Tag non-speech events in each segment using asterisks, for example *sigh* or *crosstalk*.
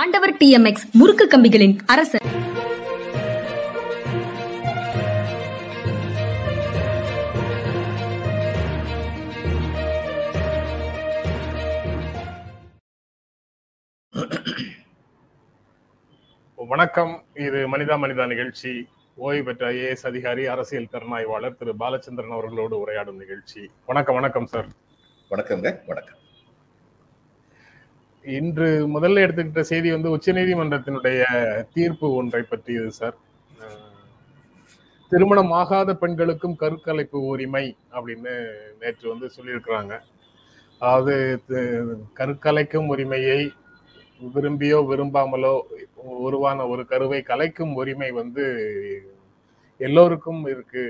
ஆண்டவர் D M X முறுக்கு கம்பிகளின் அரசர். வணக்கம். இது மனிதா மனிதா நிகழ்ச்சி. ஓய்வு பெற்ற ஐஏஎஸ் அதிகாரி அரசியல் திறனாய்வாளர் திரு. பாலச்சந்திரன் அவர்களோடு உரையாடும் நிகழ்ச்சி. வணக்கம் வணக்கம் சார். வணக்கங்க வணக்கம். இன்று முதல்ல எடுத்துக்கிட்ட செய்தி வந்து உச்சநீதிமன்றத்தினுடைய தீர்ப்பு ஒன்றை பற்றியது சார். திருமணம் ஆகாத பெண்களுக்கும் கருக்கலைப்பு உரிமை அப்படின்னு நேற்று வந்து சொல்லியிருக்கிறாங்க. அதாவது கருக்கலைக்கும் உரிமையை விரும்பியோ விரும்பாமலோ உருவான ஒரு கருவை கலைக்கும் உரிமை வந்து எல்லோருக்கும் இருக்கு.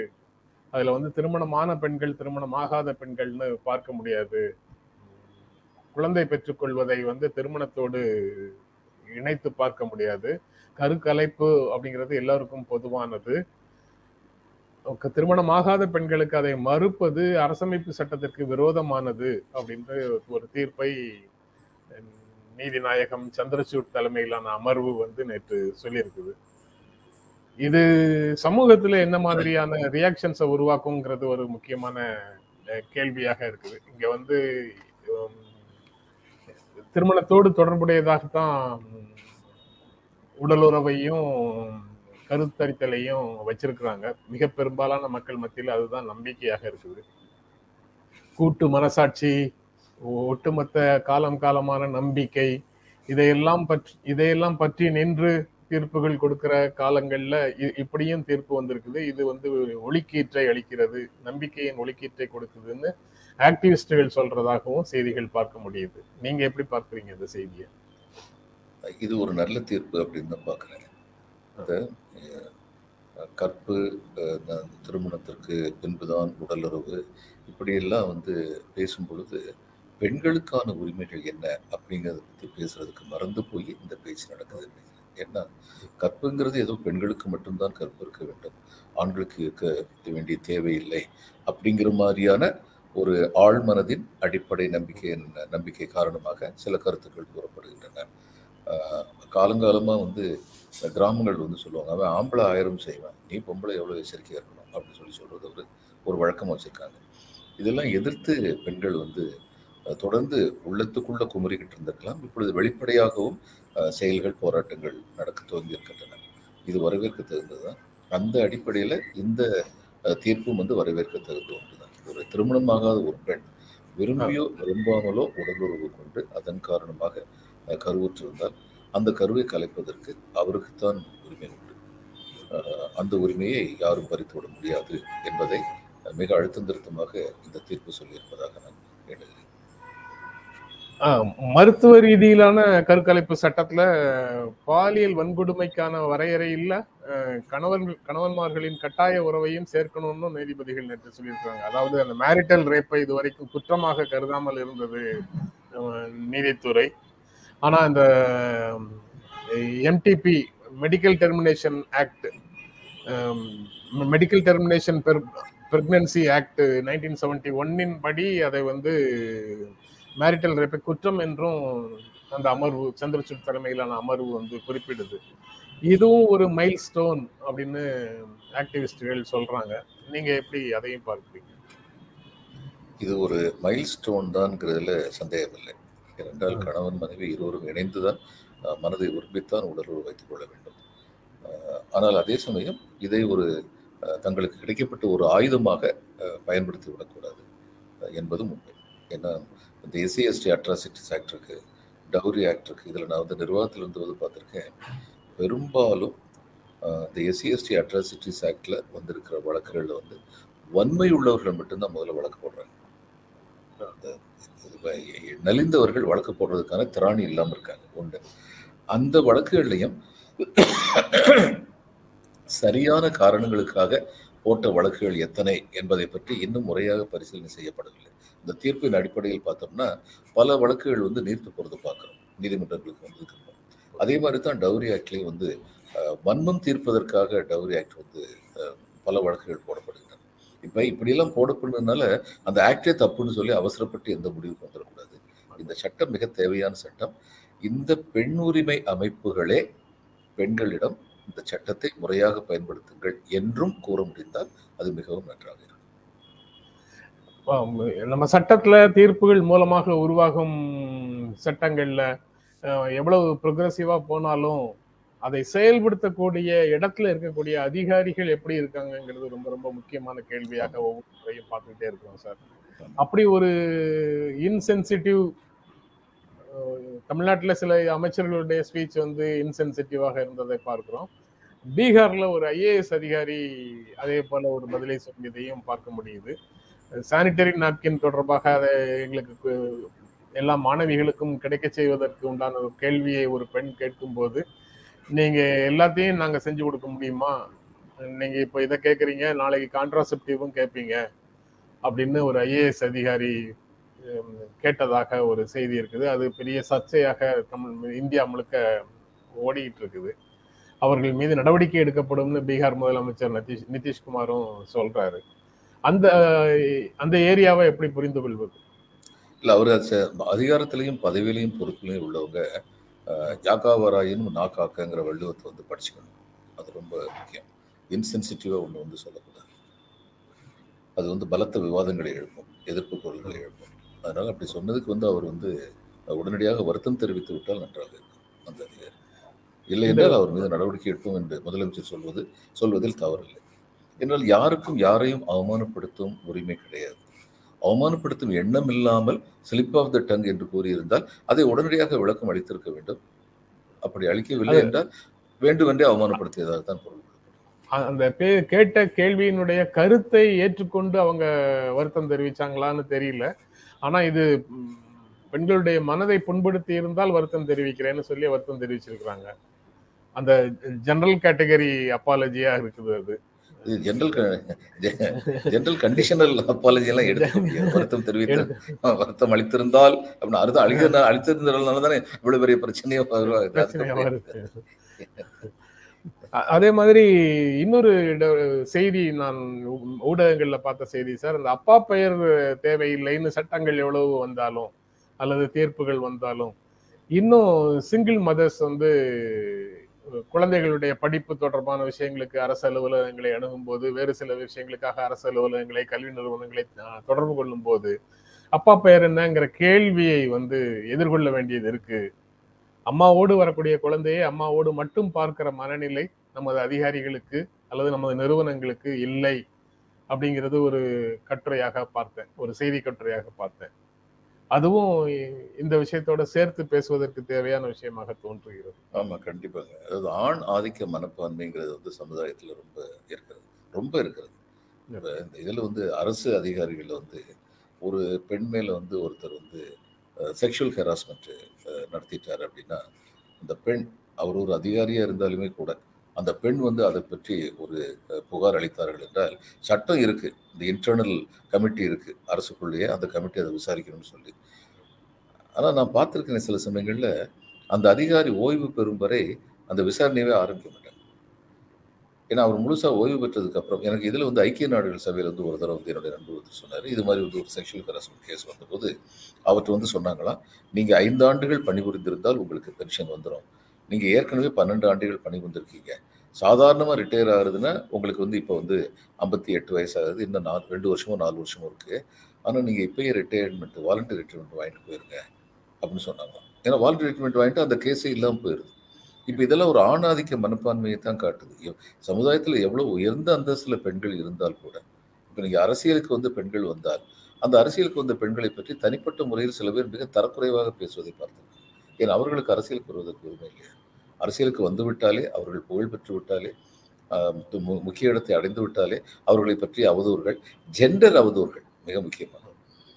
அதுல வந்து திருமணமான பெண்கள் திருமணம் ஆகாத பெண்கள்னு பார்க்க முடியாது. குழந்தை பெற்றுக்கொள்வதை வந்து திருமணத்தோடு இணைத்து பார்க்க முடியாது. கருக்கலைப்பு அப்படிங்கிறது எல்லாருக்கும் பொதுவானது. திருமணமாகாத பெண்களுக்கு அதை மறுப்பது அரசமைப்பு சட்டத்திற்கு விரோதமானது அப்படின்ற ஒரு தீர்ப்பை நீதிநாயகம் சந்திரசூட் தலைமையிலான அமர்வு வந்து நேற்று சொல்லியிருக்குது. இது சமூகத்துல என்ன மாதிரியான ரியாக்ஷன்ஸை உருவாக்குங்கிறது ஒரு முக்கியமான கேள்வியாக இருக்குது. இங்க வந்து திருமணத்தோடு தொடர்புடையதாகத்தான் உம், உடலுறவையும் கருத்தரித்தலையும் வச்சிருக்கிறாங்க. மிக பெரும்பாலான மக்கள் மத்தியில் அதுதான் நம்பிக்கையாக இருக்குது. கூட்டு மனசாட்சி ஒட்டுமொத்த காலம் காலமான நம்பிக்கை இதையெல்லாம் பற்றி இதையெல்லாம் பற்றி நின்று தீர்ப்புகள் கொடுக்கிற காலங்கள்ல இ- இப்படியும் தீர்ப்பு வந்திருக்குது. இது வந்து ஒளிக்கீற்றை அளிக்கிறது நம்பிக்கையின் ஒளிக்கீற்றை கொடுக்குதுன்னு ஆக்டிவிஸ்டுகள் சொல்றதாகவும் செய்திகள் பார்க்க முடியுது. நீங்க எப்படி பார்க்குறீங்க இந்த செய்தியை? இது ஒரு நல்ல தீர்ப்பு அப்படின்னு தான் பார்க்குறேன். இந்த கற்பு திருமணத்திற்கு பின்புதான் உடலுறவு இப்படியெல்லாம் வந்து பேசும் பொழுது பெண்களுக்கான உரிமைகள் என்ன அப்படிங்கிறத பற்றி பேசுறதுக்கு மறந்து போய் இந்த பேச்சு நடக்குது ஏன்னா கற்புங்கிறது ஏதோ பெண்களுக்கு மட்டும்தான் கற்பு இருக்க வேண்டும். ஆண்களுக்கு இருக்க வேண்டிய தேவையில்லை அப்படிங்கிற மாதிரியான ஒரு ஆழ்மனதின் அடிப்படை நம்பிக்கை நம்பிக்கை காரணமாக சில கருத்துக்கள் கூறப்படுகின்றன. காலங்காலமாக வந்து கிராமங்கள் வந்து சொல்லுவாங்க அவன் ஆம்பளை ஆயிரம் செய்வான் நீ பொம்பளை எவ்வளோ எச்சரிக்கையாக இருக்கணும்? அப்படின்னு சொல்லி சொல்கிறது ஒரு ஒரு வழக்கம் வச்சுருக்காங்க. இதெல்லாம் எதிர்த்து பெண்கள் வந்து தொடர்ந்து உள்ளத்துக்குள்ளே குமுறிக்கிட்டு இருந்திருக்கலாம். இப்பொழுது வெளிப்படையாகவும் செயல்கள் போராட்டங்கள் நடக்க துவங்கி இருக்கின்றன இது வரவேற்க தகுந்ததுதான் அந்த அடிப்படையில் இந்த தீர்ப்பும் வந்து வரவேற்க தகுந்த ஒன்று ஒரு திருமணமாகாத ஒரு பெண் விரும்பியோ விரும்பாமலோ உடலுறவு கொண்டு அதன் காரணமாக கருவுற்றிருந்தால் அந்த கருவை கலைப்பதற்கு அவருக்குத்தான் உரிமை உண்டு. அந்த உரிமையை யாரும் பறித்து விட முடியாது என்பதை மிக அழுத்தம் திருத்தமாக இந்த தீர்ப்பு சொல்லியிருப்பதாக நான் எண்ணுகிறேன். மருத்துவ ரீதியிலான கருக்கலைப்பு சட்டத்துல பாலியல் வன்கொடுமைக்கான வரையறை இல்ல. கணவன் கணவன்மார்களின் கட்டாய உறவையும் சேர்க்கணும்னு நீதிபதிகள் நேற்று சொல்லியிருக்காங்க அதாவது அந்த மேரிட்டல் ரேப்பை இதுவரைக்கும் குற்றமாக கருதாமல் இருந்தது நீதித்துறை. ஆனா இந்த MTP medical termination act medical termination pregnancy act nineteen seventy ஒன்னின் படி அதை வந்து மேரிட்டல் ரேப்பை குற்றம் என்றும் அந்த அமர்வு சந்திரசூட் தலைமையிலான அமர்வு வந்து குறிப்பிடுது. இதுவும் ஒரு மைல் ஸ்டோன் அப்படின்னு ஆக்டிவிஸ்டுகள் சொல்றாங்க. நீங்க எப்படி அதையும் பார்க்குறீங்க? இது ஒரு மைல் ஸ்டோன் தான்ங்கிறதுல சந்தேகம் இல்லை ஏனென்றால் கணவன் மனைவி இருவரும் இணைந்துதான் தான் மனதை உறுப்பித்தான் உடலுறவு வைத்துக் கொள்ள வேண்டும். ஆனால் அதே சமயம் இதை ஒரு தங்களுக்கு கிடைக்கப்பட்ட ஒரு ஆயுதமாக அஹ், பயன்படுத்தி விடக்கூடாது என்பதும் உண்மை. ஏன்னா இந்த எஸ்சிஎஸ்டி அட்ராசிட்டிஸ் ஆக்ட் இருக்கு டவுரி ஆக்ட் இருக்கு. இதில் நான் வந்து நிர்வாகத்தில் இருந்து வந்து பார்த்துருக்கேன். பெரும்பாலும் இந்த எஸ்சிஎஸ்டி அட்ராசிட்டிஸ் ஆக்டில் வந்திருக்கிற வழக்குகளில் வந்து வன்மை உள்ளவர்கள் மட்டும்தான் முதல்ல வழக்கு போடுறாங்க. இது நலிந்தவர்கள் வழக்கு போடுறதுக்கான திராணி இல்லாமல் இருக்காங்க. ஒன்று அந்த வழக்குகள்லையும் சரியான காரணங்களுக்காக போட்ட வழக்குகள் எத்தனை என்பதை பற்றி இன்னும் முறையாக பரிசீலனை செய்யப்படவில்லை. இந்த தீர்ப்பின் அடிப்படையில் பார்த்தோம்னா பல வழக்குகள் வந்து நீர்த்து போகிறது பார்க்குறோம். நீதிமன்றங்களுக்கு வந்திருக்கிறோம். அதே மாதிரி தான் டவுரி ஆக்ட்லேயும் வந்து அஹ், வன்மம் தீர்ப்பதற்காக டவுரி ஆக்ட் வந்து பல வழக்குகள் போடப்படுகின்றன. இப்போ இப்படியெல்லாம் போடப்படுறதுனால அந்த ஆக்டே தப்புன்னு சொல்லி அவசரப்பட்டு எந்த முடிவுக்கு வந்துடக்கூடாது. இந்த சட்டம் மிக தேவையான சட்டம். இந்த பெண் உரிமை அமைப்புகளே பெண்களிடம் இந்த சட்டத்தை முறையாக பயன்படுத்துங்கள் என்றும் கூற முடிந்தால் அது மிகவும் நன்றாக இருக்கும். நம்ம சட்டத்துல தீர்ப்புகள் மூலமாக உருவாகும் சட்டங்கள்ல எவ்வளவு ப்ரொக்ரெசிவா போனாலும் அதை செயல்படுத்தக்கூடிய இடத்துல இருக்கக்கூடிய அதிகாரிகள் எப்படி இருக்காங்கங்கிறது ரொம்ப ரொம்ப முக்கியமான கேள்வியாக ஒவ்வொரு முறையும் பார்த்துக்கிட்டே இருக்கிறோம் சார். அப்படி ஒரு இன்சென்சிட்டிவ் தமிழ்நாட்டுல சில அமைச்சர்களுடைய ஸ்பீச் வந்து இன்சென்சிட்டிவாக இருந்ததை பார்க்கிறோம். பீகார்ல ஒரு ஐஏஎஸ் அதிகாரி அதே போல ஒரு பதிலை சொல்லியதையும் பார்க்க முடியுது. சானிட்டரி நாப்கின் தொடர்பாக அதை எங்களுக்கு எல்லா மாணவிகளுக்கும் கிடைக்க செய்வதற்கு உண்டான ஒரு கேள்வியை ஒரு பெண் கேட்கும்போது நீங்க எல்லாத்தையும் நாங்க செஞ்சு கொடுக்க முடியுமா? நீங்க இப்போ இதை கேட்குறீங்க நாளைக்கு கான்ட்ராசெப்டிவும் கேட்பீங்க அப்படின்னு ஒரு ஐஏஎஸ் அதிகாரி கேட்டதாக ஒரு செய்தி இருக்குது. அது பெரிய சர்ச்சையாக தமிழ் இந்தியா முழுக்க ஓடிக்கிட்டு இருக்குது. அவர்கள் மீது நடவடிக்கை எடுக்கப்படும்னு பீகார் முதலமைச்சர் நிதிஷ் நிதிஷ்குமாரும் சொல்றாரு. அந்த அந்த ஏரியாவை எப்படி புரிந்து கொள்வது? இல்ல அவர் அதிகாரத்திலையும் பதவியிலையும் பொறுப்பிலையும் உள்ளவங்க அஹ், யாக்காவராயினும் நாக்காக்கங்கிற வள்ளுவத்தை வந்து படிச்சுக்கணும். அது ரொம்ப முக்கியம். இன்சென்சிட்டிவா ஒண்ணு வந்து சொல்லக்கூடாது. அது வந்து பலத்த விவாதங்களை எழுப்பும் எதிர்ப்பு குரல்களை எழுப்பும். அதனால அப்படி சொன்னதுக்கு வந்து அவர் வந்து உடனடியாக வருத்தம் தெரிவித்து விட்டால் நன்றாக இருக்கும் அந்த அதிகாரி. இல்லை என்றால் அவர் மீது நடவடிக்கை எடுப்போம் என்று முதலமைச்சர் சொல்வது சொல்வதில் தவறில்லை. என்றால் யாருக்கும் யாரையும் அவமானப்படுத்தும் உரிமை கிடையாது. அவமானப்படுத்தும் எண்ணம் இல்லாமல் ஸ்லிப் ஆஃப் த டங் என்று கூறியிருந்தால் அதை உடனடியாக விளக்கம் அளித்திருக்க வேண்டும். அப்படி அளிக்கவில்லை என்றால் வேண்டுமென்றே அவமானப்படுத்தியதாக தான் பொருள் அந்த பே- கேட்ட கேள்வியினுடைய கருத்தை ஏற்றுக்கொண்டு அவங்க வருத்தம் தெரிவிச்சாங்களான்னு தெரியல. ஆனா இது பெண்களுடைய மனதை புண்படுத்தி இருந்தால் வருத்தம் தெரிவிக்கிறேன்னு சொல்லி வருத்தம் தெரிவிச்சிருக்கிறாங்க. அந்த ஜெனரல் கேட்டகரி அப்பாலஜியா இருக்குது அது. இது ஜெனரல் ஜெனரல் கண்டிஷனல் அப்பாலஜி எல்லாம் எடுத்துக்க முடியாது. வருத்தம் தெரிவித்து வருத்தம் அளித்திருந்தால் அப்படின்னு அறுத்தம் அழித்த அளித்திருந்ததுனால தானே இவ்வளவு பெரிய பிரச்சனையே அதே மாதிரி இன்னொரு செய்தி நான் ஊடகங்கள்ல பார்த்த செய்தி சார் அந்த அப்பா பெயர் தேவையில்லைன்னு சட்டங்கள் எவ்வளவு வந்தாலும் அல்லது தீர்ப்புகள் வந்தாலும் இன்னும் சிங்கிள் மதர்ஸ் வந்து குழந்தைகளுடைய படிப்பு தொடர்பான விஷயங்களுக்கு அரசு அலுவலகங்களை அணுகும் போது வேறு சில விஷயங்களுக்காக அரசு அலுவலகங்களை கல்வி நிறுவனங்களை தொடர்பு கொள்ளும் போது அப்பா பெயர் என்னங்கிற கேள்வியை வந்து எதிர்கொள்ள வேண்டியது இருக்கு. அம்மாவோடு வரக்கூடிய குழந்தையை அம்மாவோடு மட்டும் பார்க்கிற மனநிலை நமது அதிகாரிகளுக்கு அல்லது நமது நிறுவனங்களுக்கு இல்லை அப்படிங்கிறது ஒரு கட்டுரையாக பார்த்தேன் ஒரு செய்தி கட்டுரையாக பார்த்தேன். அதுவும் இந்த விஷயத்தோட சேர்த்து பேசுவதற்கு தேவையான விஷயமாக தோன்றுகிறது. ஆமா கண்டிப்பாங்க. அதாவது ஆண் ஆதிக்க மனப்பான்மைங்கிறது வந்து சமுதாயத்துல ரொம்ப இருக்கிறது. ரொம்ப இருக்கிறது. இந்த இதுல வந்து அரசு அதிகாரிகள் வந்து ஒரு பெண் மேல வந்து ஒருத்தர் வந்து செக்ஷுவல் ஹெராஸ்மெண்ட் நடத்திட்டார் அப்படின்னா அந்த பெண் அவர் ஒரு அதிகாரியா இருந்தாலுமே கூட அந்த பெண் வந்து அதை பற்றி ஒரு புகார் அளித்தார்கள் என்றால் சட்டம் இருக்கு இந்த இன்டர்னல் கமிட்டி இருக்கு அரசுக்குள்ளேயே அந்த கமிட்டி அதை விசாரிக்கணும்னு சொல்லி. ஆனால் நான் பார்த்துருக்கேன் சில சமயங்களில் அந்த அதிகாரி ஓய்வு பெறும் வரை அந்த விசாரணையவே ஆரம்பிக்க மாட்டாங்க ஏன்னா அவர் முழுசாக ஓய்வு பெற்றதுக்கு அப்புறம் எனக்கு இதில் வந்து ஐக்கிய நாடுகள் சபையில் வந்து ஒரு தடவை வந்து என்னுடைய நண்பர் வந்து சொன்னார் இது மாதிரி வந்து ஒரு செக்ஷுவல் ஹராஸ்மெண்ட் கேஸ் வந்தபோது அவர்கிட்ட வந்து சொன்னாங்களாம் நீங்கள் ஐந்து ஆண்டுகள் பணிபுரிந்திருந்தால் உங்களுக்கு பென்ஷன் வந்துடும் நீங்கள் ஏற்கனவே பன்னெண்டு ஆண்டுகள் பணி வந்திருக்கீங்க சாதாரணமாக ரிட்டையர் ஆகுதுன்னா உங்களுக்கு வந்து இப்போ வந்து ஐம்பத்தி எட்டு வயசாகுது. இன்னும் நாலு ரெண்டு வருஷமோ நாலு வருஷமோ இருக்குது ஆனால் நீங்கள் இப்பயே ரிட்டையர்மெண்ட் வாலண்டரி ரிட்டையர்மெண்ட் வாங்கிட்டு போயிருங்க அப்படின்னு சொன்னாங்க. ஏன்னா வாலண்டரி ரிட்டையர்மெண்ட் வாங்கிட்டு அந்த கேஸே இல்லாமல் போயிருது. இப்போ இதெல்லாம் ஒரு ஆணாதிக்க மனப்பான்மையை தான் காட்டுது. சமுதாயத்தில் எவ்வளோ உயர்ந்த அந்தஸ்தில் பெண்கள் இருந்தால் கூட இப்போ நீங்கள் அரசியலுக்கு வந்து பெண்கள் வந்தால் அந்த அரசியலுக்கு வந்த பெண்களை பற்றி தனிப்பட்ட முறையில் சில பேர் மிக தரக்குறைவாக பேசுவதை பார்த்திருக்கேன் ஏன் அவர்களுக்கு அரசியலுக்கு வருவதற்கு உரிமை இல்லையா? அரசியலுக்கு வந்துவிட்டாலே அவர்கள் புகழ் பெற்று விட்டாலே முக்கிய இடத்தை அடைந்து விட்டாலே அவர்களை பற்றி அவதூறுகள் ஜெண்டர் அவதூறுகள் மிக முக்கியமாக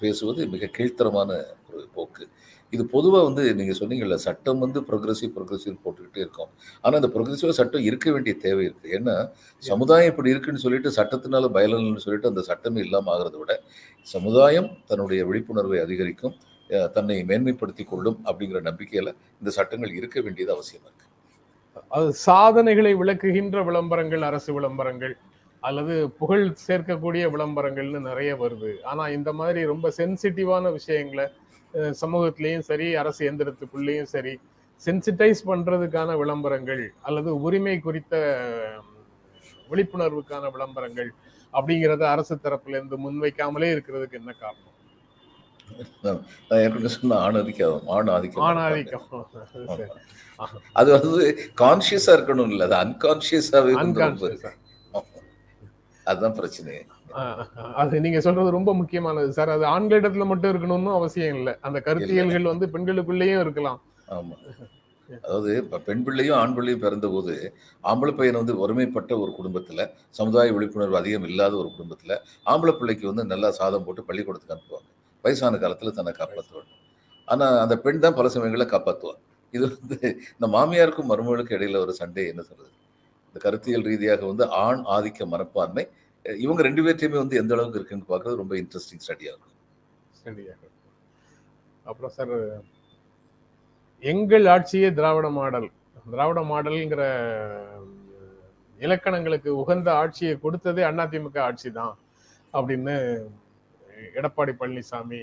பேசுவது மிக கீழ்த்தரமான ஒரு போக்கு. இது பொதுவாக வந்து நீங்கள் சொன்னீங்கல்ல சட்டம் வந்து ப்ரொக்ரெசிவ் ப்ரொக்ரெசிவ் போட்டுக்கிட்டே இருக்கோம். ஆனால் அந்த ப்ரொக்ரெசிவாக சட்டம் இருக்க வேண்டிய தேவை இருக்குது ஏன்னா சமுதாயம் இப்படி இருக்குன்னு சொல்லிட்டு சட்டத்தினால பயலன்னு சொல்லிட்டு அந்த சட்டமே இல்லாமல் ஆகிறத விட சமுதாயம் தன்னுடைய விழிப்புணர்வை அதிகரிக்கும். தன்னை மேன்மைப்படுத்திக் கொள்ளும் அப்படிங்கிற நம்பிக்கையில இந்த சட்டங்கள் இருக்க வேண்டியது அவசியம் இருக்கு. அது சாதனைகளை விளக்குகின்ற விளம்பரங்கள் அரசு விளம்பரங்கள் அல்லது புகழ் சேர்க்கக்கூடிய விளம்பரங்கள்னு நிறைய வருது. ஆனா இந்த மாதிரி ரொம்ப சென்சிட்டிவான விஷயங்களை சமூகத்திலையும் சரி அரசு எந்திரத்துக்குள்ளேயும் சரி சென்சிட்டைஸ் பண்றதுக்கான விளம்பரங்கள் அல்லது உரிமை குறித்த விழிப்புணர்வுக்கான விளம்பரங்கள் அப்படிங்கிறத அரசு தரப்புல இருந்து முன்வைக்காமலே இருக்கிறதுக்கு என்ன காரணம்? நான் ஏற்கனவே சொன்ன ஆணாதிக்கம் ஆண் ஆதிக்கம். ஆணாதிக்கம் சரி. அது வந்து கான்சியஸா இருக்கணும் இல்ல அது அன்கான்சியஸாவே. அதுதான் பிரச்சனை அது நீங்க சொல்றது ரொம்ப முக்கியமானது. சார் அது ஆண்களிடத்துல மட்டும் இருக்கணும்னு அவசியம் இல்லை. அந்த கருத்தியல்கள் வந்து பெண்களுக்குள்ளேயும் இருக்கலாம். ஆமா. அதாவது இப்ப பெண் பிள்ளையும் ஆண் பிள்ளையும் பிறந்த போது ஆம்பளை பையன் வந்து ஒருமைப்பட்ட ஒரு குடும்பத்துல சமுதாய விழிப்புணர்வு அதிகம் இல்லாத ஒரு குடும்பத்துல ஆம்பளை பிள்ளைக்கு வந்து நல்லா சாதம் போட்டு பள்ளிக்கூடத்துக்கு அனுப்புவாங்க. வயசான காலத்தில் தன்னை காப்பாற்றுவாள் ஆனால் அந்த பெண் தான் பல சமயங்களில் காப்பாற்றுவாள் இது வந்து இந்த மாமியாருக்கும் மருமகளுக்கும் இடையில ஒரு சண்டே என்ன சொல்றது? இந்த கருத்தியல் ரீதியாக வந்து ஆண் ஆதிக்க மனப்பான்மை இவங்க ரெண்டு பேர்த்தையுமே வந்து எந்த அளவுக்கு இருக்குன்னு பார்க்கறது ரொம்ப இன்ட்ரெஸ்டிங் ஸ்டடியாக இருக்கும். சரியாக அப்புறம் சார் எங்கள் ஆட்சியே திராவிட மாடல். திராவிட மாடல்ங்கிற இலக்கணங்களுக்கு உகந்த ஆட்சியை கொடுத்ததே அதிமுக ஆட்சி தான் அப்படின்னு எடப்பாடி பழனிசாமி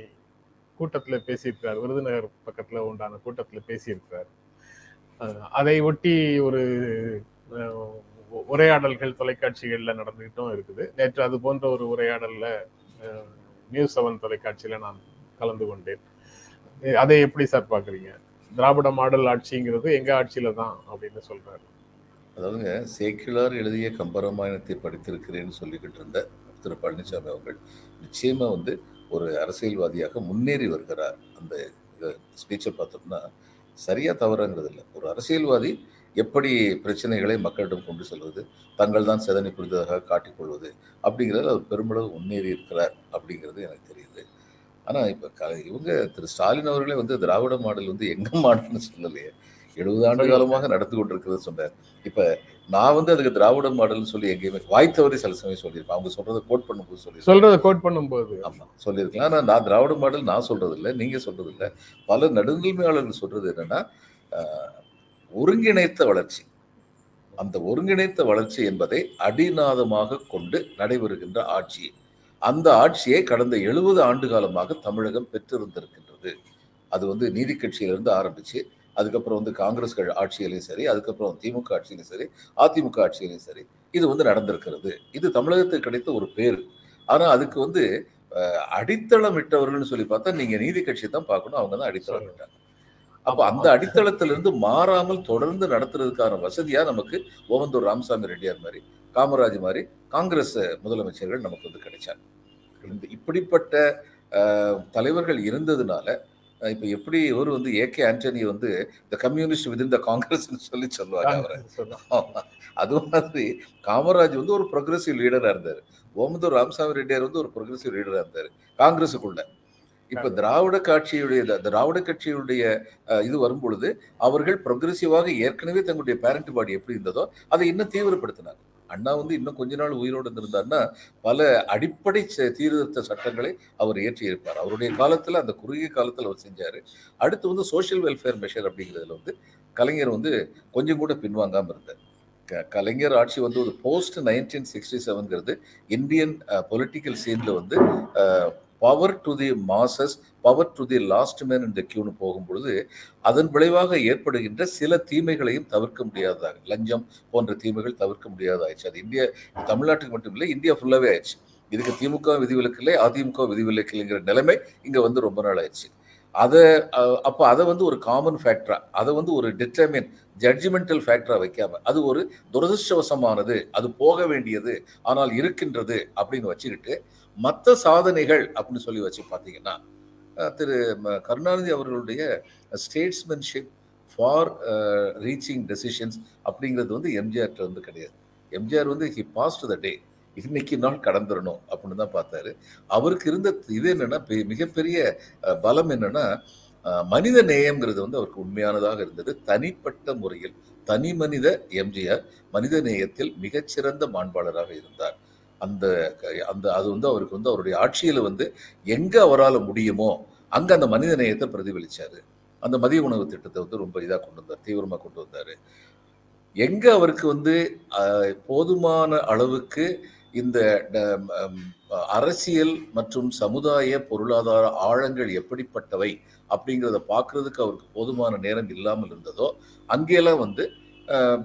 கூட்டத்தில் பேசியிருக்கார் விருதுநகர் பக்கத்தில் உண்டான கூட்டத்தில் பேசியிருக்கார் அதை ஒட்டி ஒரு உரையாடல்கள் தொலைக்காட்சிகளில் நடந்துகிட்டும் இருக்குது. நேற்று அது போன்ற ஒரு உரையாடலில் நியூஸ் செவன் தொலைக்காட்சியில் நான் கலந்து கொண்டேன். அதை எப்படி சார் பார்க்குறீங்க? திராவிட மாடல் ஆட்சிங்கிறது எங்கள் ஆட்சியில் தான் அப்படின்னு சொல்கிறாரு அதாவதுங்க சேக்கிழார் எழுதிய கம்பராமாயணத்தை படித்திருக்கிறேன்னு சொல்லிக்கிட்டு இருந்தேன் திரு பழனிசாமி அவர்கள் நிச்சயமாக வந்து ஒரு அரசியல்வாதியாக முன்னேறி வருகிறார். அந்த ஸ்பீச்சை பார்த்தோம்னா சரியாக தவறுங்கிறது இல்லை. ஒரு அரசியல்வாதி எப்படி பிரச்சனைகளை மக்களிடம் கொண்டு செல்வது தங்கள் தான் சிதனை புரிந்ததாக காட்டிக்கொள்வது அப்படிங்கிறது அவர் பெருமளவு முன்னேறி இருக்கிறார் அப்படிங்கிறது எனக்கு தெரியுது. ஆனால் இப்போ க இவங்க திரு ஸ்டாலின் அவர்களே வந்து திராவிட மாடல் வந்து எங்கே மாடல்னு சொல்லலையே. எழுபது ஆண்டு காலமாக நடந்து கொண்டிருக்கிறது சொன்னார். இப்ப நான் வந்து அதுக்கு திராவிட மாடல்னு சொல்லி எங்கேயுமே வாய் தவறி சில சமயம் சொல்லியிருப்பேன். அவங்க சொல்றதை கோட் பண்ணும்போது சொல்லியிருப்பேன். சொல்றத கோட் பண்ணும்போது. ஆமா சொல்லியிருக்கலாம். ஆனா நான் திராவிட மாடல் நான் சொல்றது இல்லை நீங்க சொல்றது இல்லை பல நடுநிலைமையாளர்கள் சொல்றது என்னன்னா ஒருங்கிணைத்த வளர்ச்சி. அந்த ஒருங்கிணைத்த வளர்ச்சி என்பதை அடிநாதமாக கொண்டு நடைபெறுகின்ற ஆட்சி. அந்த ஆட்சியை கடந்த எழுபது ஆண்டு காலமாக தமிழகம் பெற்றிருந்திருக்கின்றது. அது வந்து நீதி கட்சியிலிருந்து ஆரம்பிச்சு அதுக்கப்புறம் வந்து காங்கிரஸ் க- ஆட்சியிலையும் சரி அதுக்கப்புறம் திமுக ஆட்சியிலையும் சரி அதிமுக ஆட்சியிலையும் சரி இது வந்து நடந்திருக்கிறது. இது தமிழகத்துக்கு கிடைத்த ஒரு பேர். ஆனா அதுக்கு வந்து அஹ், அடித்தளம் இட்டவர்கள்னு சொல்லி பார்த்தா நீங்க நீதி கட்சி தான் பார்க்கணும். அவங்க தான் அடித்தளம் இட்டாங்க. அப்ப அந்த அடித்தளத்திலிருந்து மாறாமல் தொடர்ந்து நடத்துறதுக்கான வசதியா நமக்கு ஓவந்தூர் ராமசாமி ரெட்டியார் மாதிரி காமராஜ் மாதிரி காங்கிரஸ் முதலமைச்சர்கள் நமக்கு வந்து கிடைச்சாங்க. இந்த இப்படிப்பட்ட தலைவர்கள் இருந்ததுனால இப்ப எப்படி இவர் வந்து ஏகே ஆண்டனி வந்து இந்த கம்யூனிஸ்ட் விதின் த காங்கிரஸ் சொல்லி சொல்லுவாங்க அவரை. அது மாதிரி காமராஜ் வந்து ஒரு ப்ரொக்ரெசிவ் லீடரா இருந்தார். ஓமந்தூர் ராமசாமி ரெட்டியார் வந்து ஒரு ப்ரொக்ரெசிவ் லீடரா இருந்தார் காங்கிரஸுக்குள்ள. இப்ப திராவிட கட்சியுடைய திராவிட கட்சியுடைய இது வரும்பொழுது அவர்கள் ப்ரொக்ரெசிவாக ஏற்கனவே தங்களுடைய பேரண்ட் பாடி எப்படி இருந்ததோ அதை இன்னும் தீவிரப்படுத்தினாங்க. அண்ணா வந்து இன்னும் கொஞ்ச நாள் உயிரோடு இருந்திருந்தாருன்னா பல அடிப்படை ச- சீர்திருத்த சட்டங்களை அவர் இயற்றி இருப்பார் அவருடைய காலத்தில் அந்த குறுகிய காலத்தில் அவர் செஞ்சார். அடுத்து வந்து சோஷியல் வெல்ஃபேர் மெஷர் அப்படிங்கிறதுல வந்து கலைஞர் வந்து கொஞ்சம் கூட பின்வாங்காமல் இருந்தார். க- கலைஞர் ஆட்சி வந்து ஒரு போஸ்ட் நைன்டீன் சிக்ஸ்டி செவன்கிறது இந்தியன் பொலிட்டிக்கல் சீனில் வந்து power to the masses power to the last man இந்த கியூன்னு போகும்பொழுது அதன் விளைவாக ஏற்படுகின்ற சில தீமைகளையும் தவிர்க்க முடியாததாக லஞ்சம் போன்ற தீமைகள் தவிர்க்க முடியாதாயிடுச்சு அது இந்தியா தமிழ்நாட்டுக்கு மட்டுமில்லை இந்தியா ஃபுல்லாகவே ஆயிடுச்சு. இதுக்கு திமுக விதிவிலக்கு இல்லை அதிமுக விதிவிலக்கு இல்லைங்கிற நிலைமை இங்கே வந்து ரொம்ப நாள் ஆயிடுச்சு. அதை அப்போ அதை வந்து ஒரு காமன் ஃபேக்டராக அதை வந்து ஒரு டிட்டர்மின் ஜட்ஜ்மெண்டல் ஃபேக்டராக வைக்காம அது ஒரு துரதிருஷ்டவசமானது அது போக வேண்டியது ஆனால் இருக்கின்றது அப்படின்னு வச்சுக்கிட்டு மற்ற சாதனைகள் அப்படின்னு சொல்லி வச்சு பார்த்தீங்கன்னா திரு கருணாநிதி அவர்களுடைய ஸ்டேட்ஸ்மேன்ஷிப் ஃபார் ரீச்சிங் டெசிஷன்ஸ் அப்படிங்கிறது வந்து எம்ஜிஆர்கிட்ட வந்து கிடையாது. எம்ஜிஆர் வந்து ஹி பாஸ்ட் த டே இன்னைக்கு நாள் கடந்துடணும் அப்படின்னு தான் பார்த்தாரு. அவருக்கு இருந்த இது என்னன்னா பெ- மிகப்பெரிய பலம் என்னன்னா மனித நேயம்ங்கிறது வந்து அவருக்கு உண்மையானதாக இருந்தது. தனிப்பட்ட முறையில் தனி மனித எம்ஜிஆர் மனித நேயத்தில் மிகச்சிறந்த மாண்பாளராக இருந்தார். அந்த அந்த அது வந்து அவருக்கு வந்து அவருடைய ஆட்சியில் வந்து எங்கே அவரால் முடியுமோ அங்கே அந்த மனித நேயத்தை பிரதிபலிச்சாரு. அந்த மதிய உணவு திட்டத்தை வந்து ரொம்ப இதாக கொண்டு வந்தார் தீவிரமாக கொண்டு வந்தார். எங்கே அவருக்கு வந்து போதுமான அளவுக்கு இந்த அரசியல் மற்றும் சமுதாய பொருளாதார ஆழங்கள் எப்படிப்பட்டவை அப்படிங்கிறத பார்க்கறதுக்கு அவருக்கு போதுமான நேரம் இல்லாமல் இருந்ததோ அங்கெல்லாம் வந்து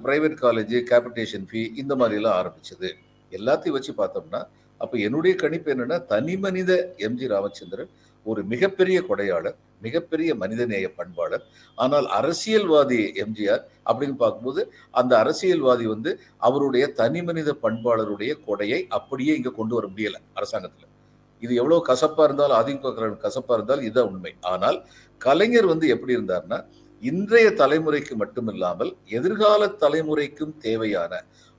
பிரைவேட் காலேஜ் கேபிட்டேஷன் ஃபீ இந்த மாதிரி எல்லாம் ஆரம்பிச்சது. எல்லாத்தையும் வச்சு பார்த்தோம்னா அப்போ என்னுடைய கணிப்பு என்னென்னா தனி மனித எம்ஜி ராமச்சந்திரன் ஒரு மிகப்பெரிய கொடையாளர் மிகப்பெரிய மனிதநேய பண்பாளர். ஆனால் அரசியல்வாதி எம்ஜிஆர் அப்படின்னு பார்க்கும்போது அந்த அரசியல்வாதி வந்து அவருடைய தனி மனித பண்பாளருடைய கொடையை அப்படியே இங்க கொண்டு வர முடியல அரசாங்கத்துல. இது எவ்வளவு கசப்பா இருந்தாலும் அதிமுக கசப்பா இருந்தாலும் இதுதான் உண்மை. ஆனால் கலைஞர் வந்து எப்படி இருந்தார்னா இன்றைய தலைமுறைக்கு மட்டுமில்லாமல் எதிர்கால தலைமுறைக்கும் தேவையான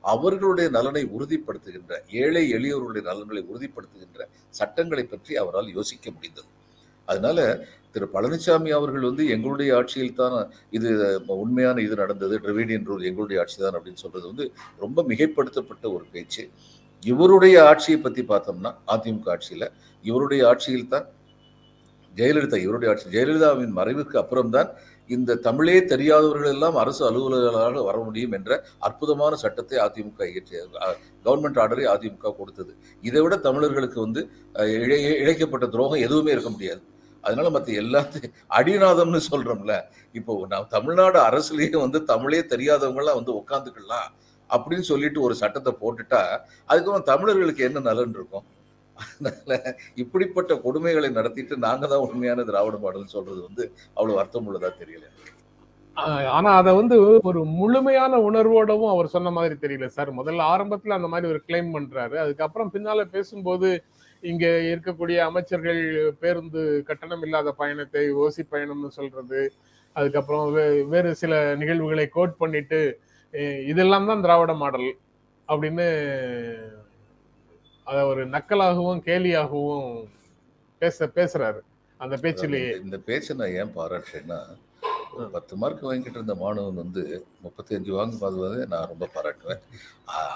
அவர்களுடைய நலனை உறுதிப்படுத்துகின்ற ஏழை எளியோருடைய நலன்களை உறுதிப்படுத்துகின்ற சட்டங்களை பற்றி அவரால் யோசிக்க முடிந்தது. அதனால திரு பழனிசாமி அவர்கள் வந்து எங்களுடைய ஆட்சியில் தான் இது உண்மையான இது நடந்தது டிரவிடியன் ரூல் எங்களுடைய ஆட்சி தான் அப்படின்னு சொல்றது வந்து ரொம்ப மிகைப்படுத்தப்பட்ட ஒரு பேச்சு. இவருடைய ஆட்சியை பத்தி பார்த்தோம்னா அதிமுக ஆட்சியில இவருடைய ஆட்சியில் தான் ஜெயலலிதா இவருடைய ஆட்சி ஜெயலலிதாவின் மறைவுக்கு அப்புறம்தான் இந்த தமிழே தெரியாதவர்கள் எல்லாம் அரசு அலுவலர்களாக வர முடியும் என்ற அற்புதமான சட்டத்தை அதிமுக இயற்றிய கவர்மெண்ட் ஆர்டரை அதிமுக கொடுத்தது. இதை விட தமிழர்களுக்கு வந்து இழை- இழைக்கப்பட்ட துரோகம் எதுவுமே இருக்க முடியாது. அதனால மற்ற எல்லாத்தையும் *laughs* அடிநாதம்னு சொல்றோம்ல. இப்போ நான் தமிழ்நாடு அரசுலேயே வந்து தமிழே தெரியாதவங்களாம் வந்து உட்காந்துக்கலாம் அப்படின்னு சொல்லிட்டு ஒரு சட்டத்தை போட்டுட்டா அதுக்கப்புறம் தமிழர்களுக்கு என்ன நலன் இருக்கும்? அதனால இப்படிப்பட்ட கொடுமைகளை நடத்திட்டு நாங்க தான் உண்மையான திராவிட மாடல் சொல்றது வந்து அவ்வளவு அர்த்தம் உள்ளதா தெரியல. ஆனா அதை வந்து ஒரு முழுமையான உணர்வோடவும் அவர் சொன்ன மாதிரி தெரியல சார். முதல்ல ஆரம்பத்துல அந்த மாதிரி ஒரு கிளைம் பண்றாரு. அதுக்கப்புறம் பின்னால பேசும்போது இங்க இருக்கக்கூடிய அமைச்சர்கள் பேருந்து கட்டணம் இல்லாத பயணத்தை ஓசி பயணம்னு சொல்றது அதுக்கப்புறம் வே- வேறு சில நிகழ்வுகளை கோட் பண்ணிட்டு இதெல்லாம் தான் திராவிட மாடல் அப்படின்னு அத ஒரு நக்கலாகவும் கேலியாகவும் பேச பேசுறாரு. அந்த பேச்சிலேயே இந்த பேச்சை நான் ஏன் பாராட்டுறேன்னா ஒரு பத்து மார்க் வாங்கிட்டு இருந்த மாணவன் வந்து முப்பத்தஞ்சு வாங்கும் போது நான் ரொம்ப பாராட்டுவேன்.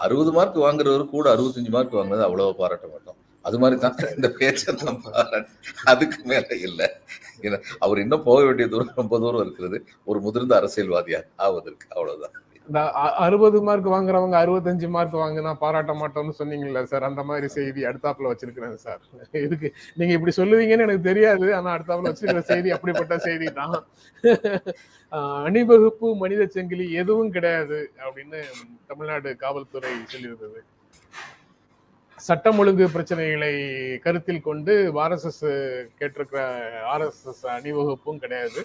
அறுபது மார்க் வாங்குறவர் கூட அறுபத்தஞ்சு மார்க் வாங்குறது அவ்வளவா பாராட்ட மாட்டோம். அது மாதிரி தான் *laughs* இந்த பேச்சை நான் பாராட்டு அதுக்கு மேல இல்லை. ஏன்னா அவர் இன்னும் போக வேண்டிய தூரம் ரொம்ப தூரம் இருக்கிறது. ஒரு முதிர்ந்த அரசியல்வாதியா ஆவதற்கு அவ்வளவுதான். இந்த அ- அறுபது மார்க் வாங்குறவங்க அறுபத்தஞ்சு மார்க் வாங்கினா பாராட்ட மாட்டோம்னு சொன்னீங்கல்ல சார் அந்த மாதிரி செய்தி அடுத்தாப்புல வச்சிருக்கிறேன் சார் இதுக்கு நீங்க இப்படி சொல்லுவீங்கன்னு எனக்கு தெரியாது ஆனா அடுத்தாப்புல வச்சிருக்கிற செய்தி அப்படிப்பட்ட செய்தி தான். அணிவகுப்பு மனித செங்கிலி எதுவும் கிடையாது அப்படின்னு தமிழ்நாடு காவல்துறை சொல்லியிருந்தது. சட்டம் ஒழுங்கு பிரச்சனைகளை கருத்தில் கொண்டு ஆர்எஸ்எஸ் கேட்டிருக்கிற ஆர்எஸ்எஸ் அணிவகுப்பும் கிடையாது.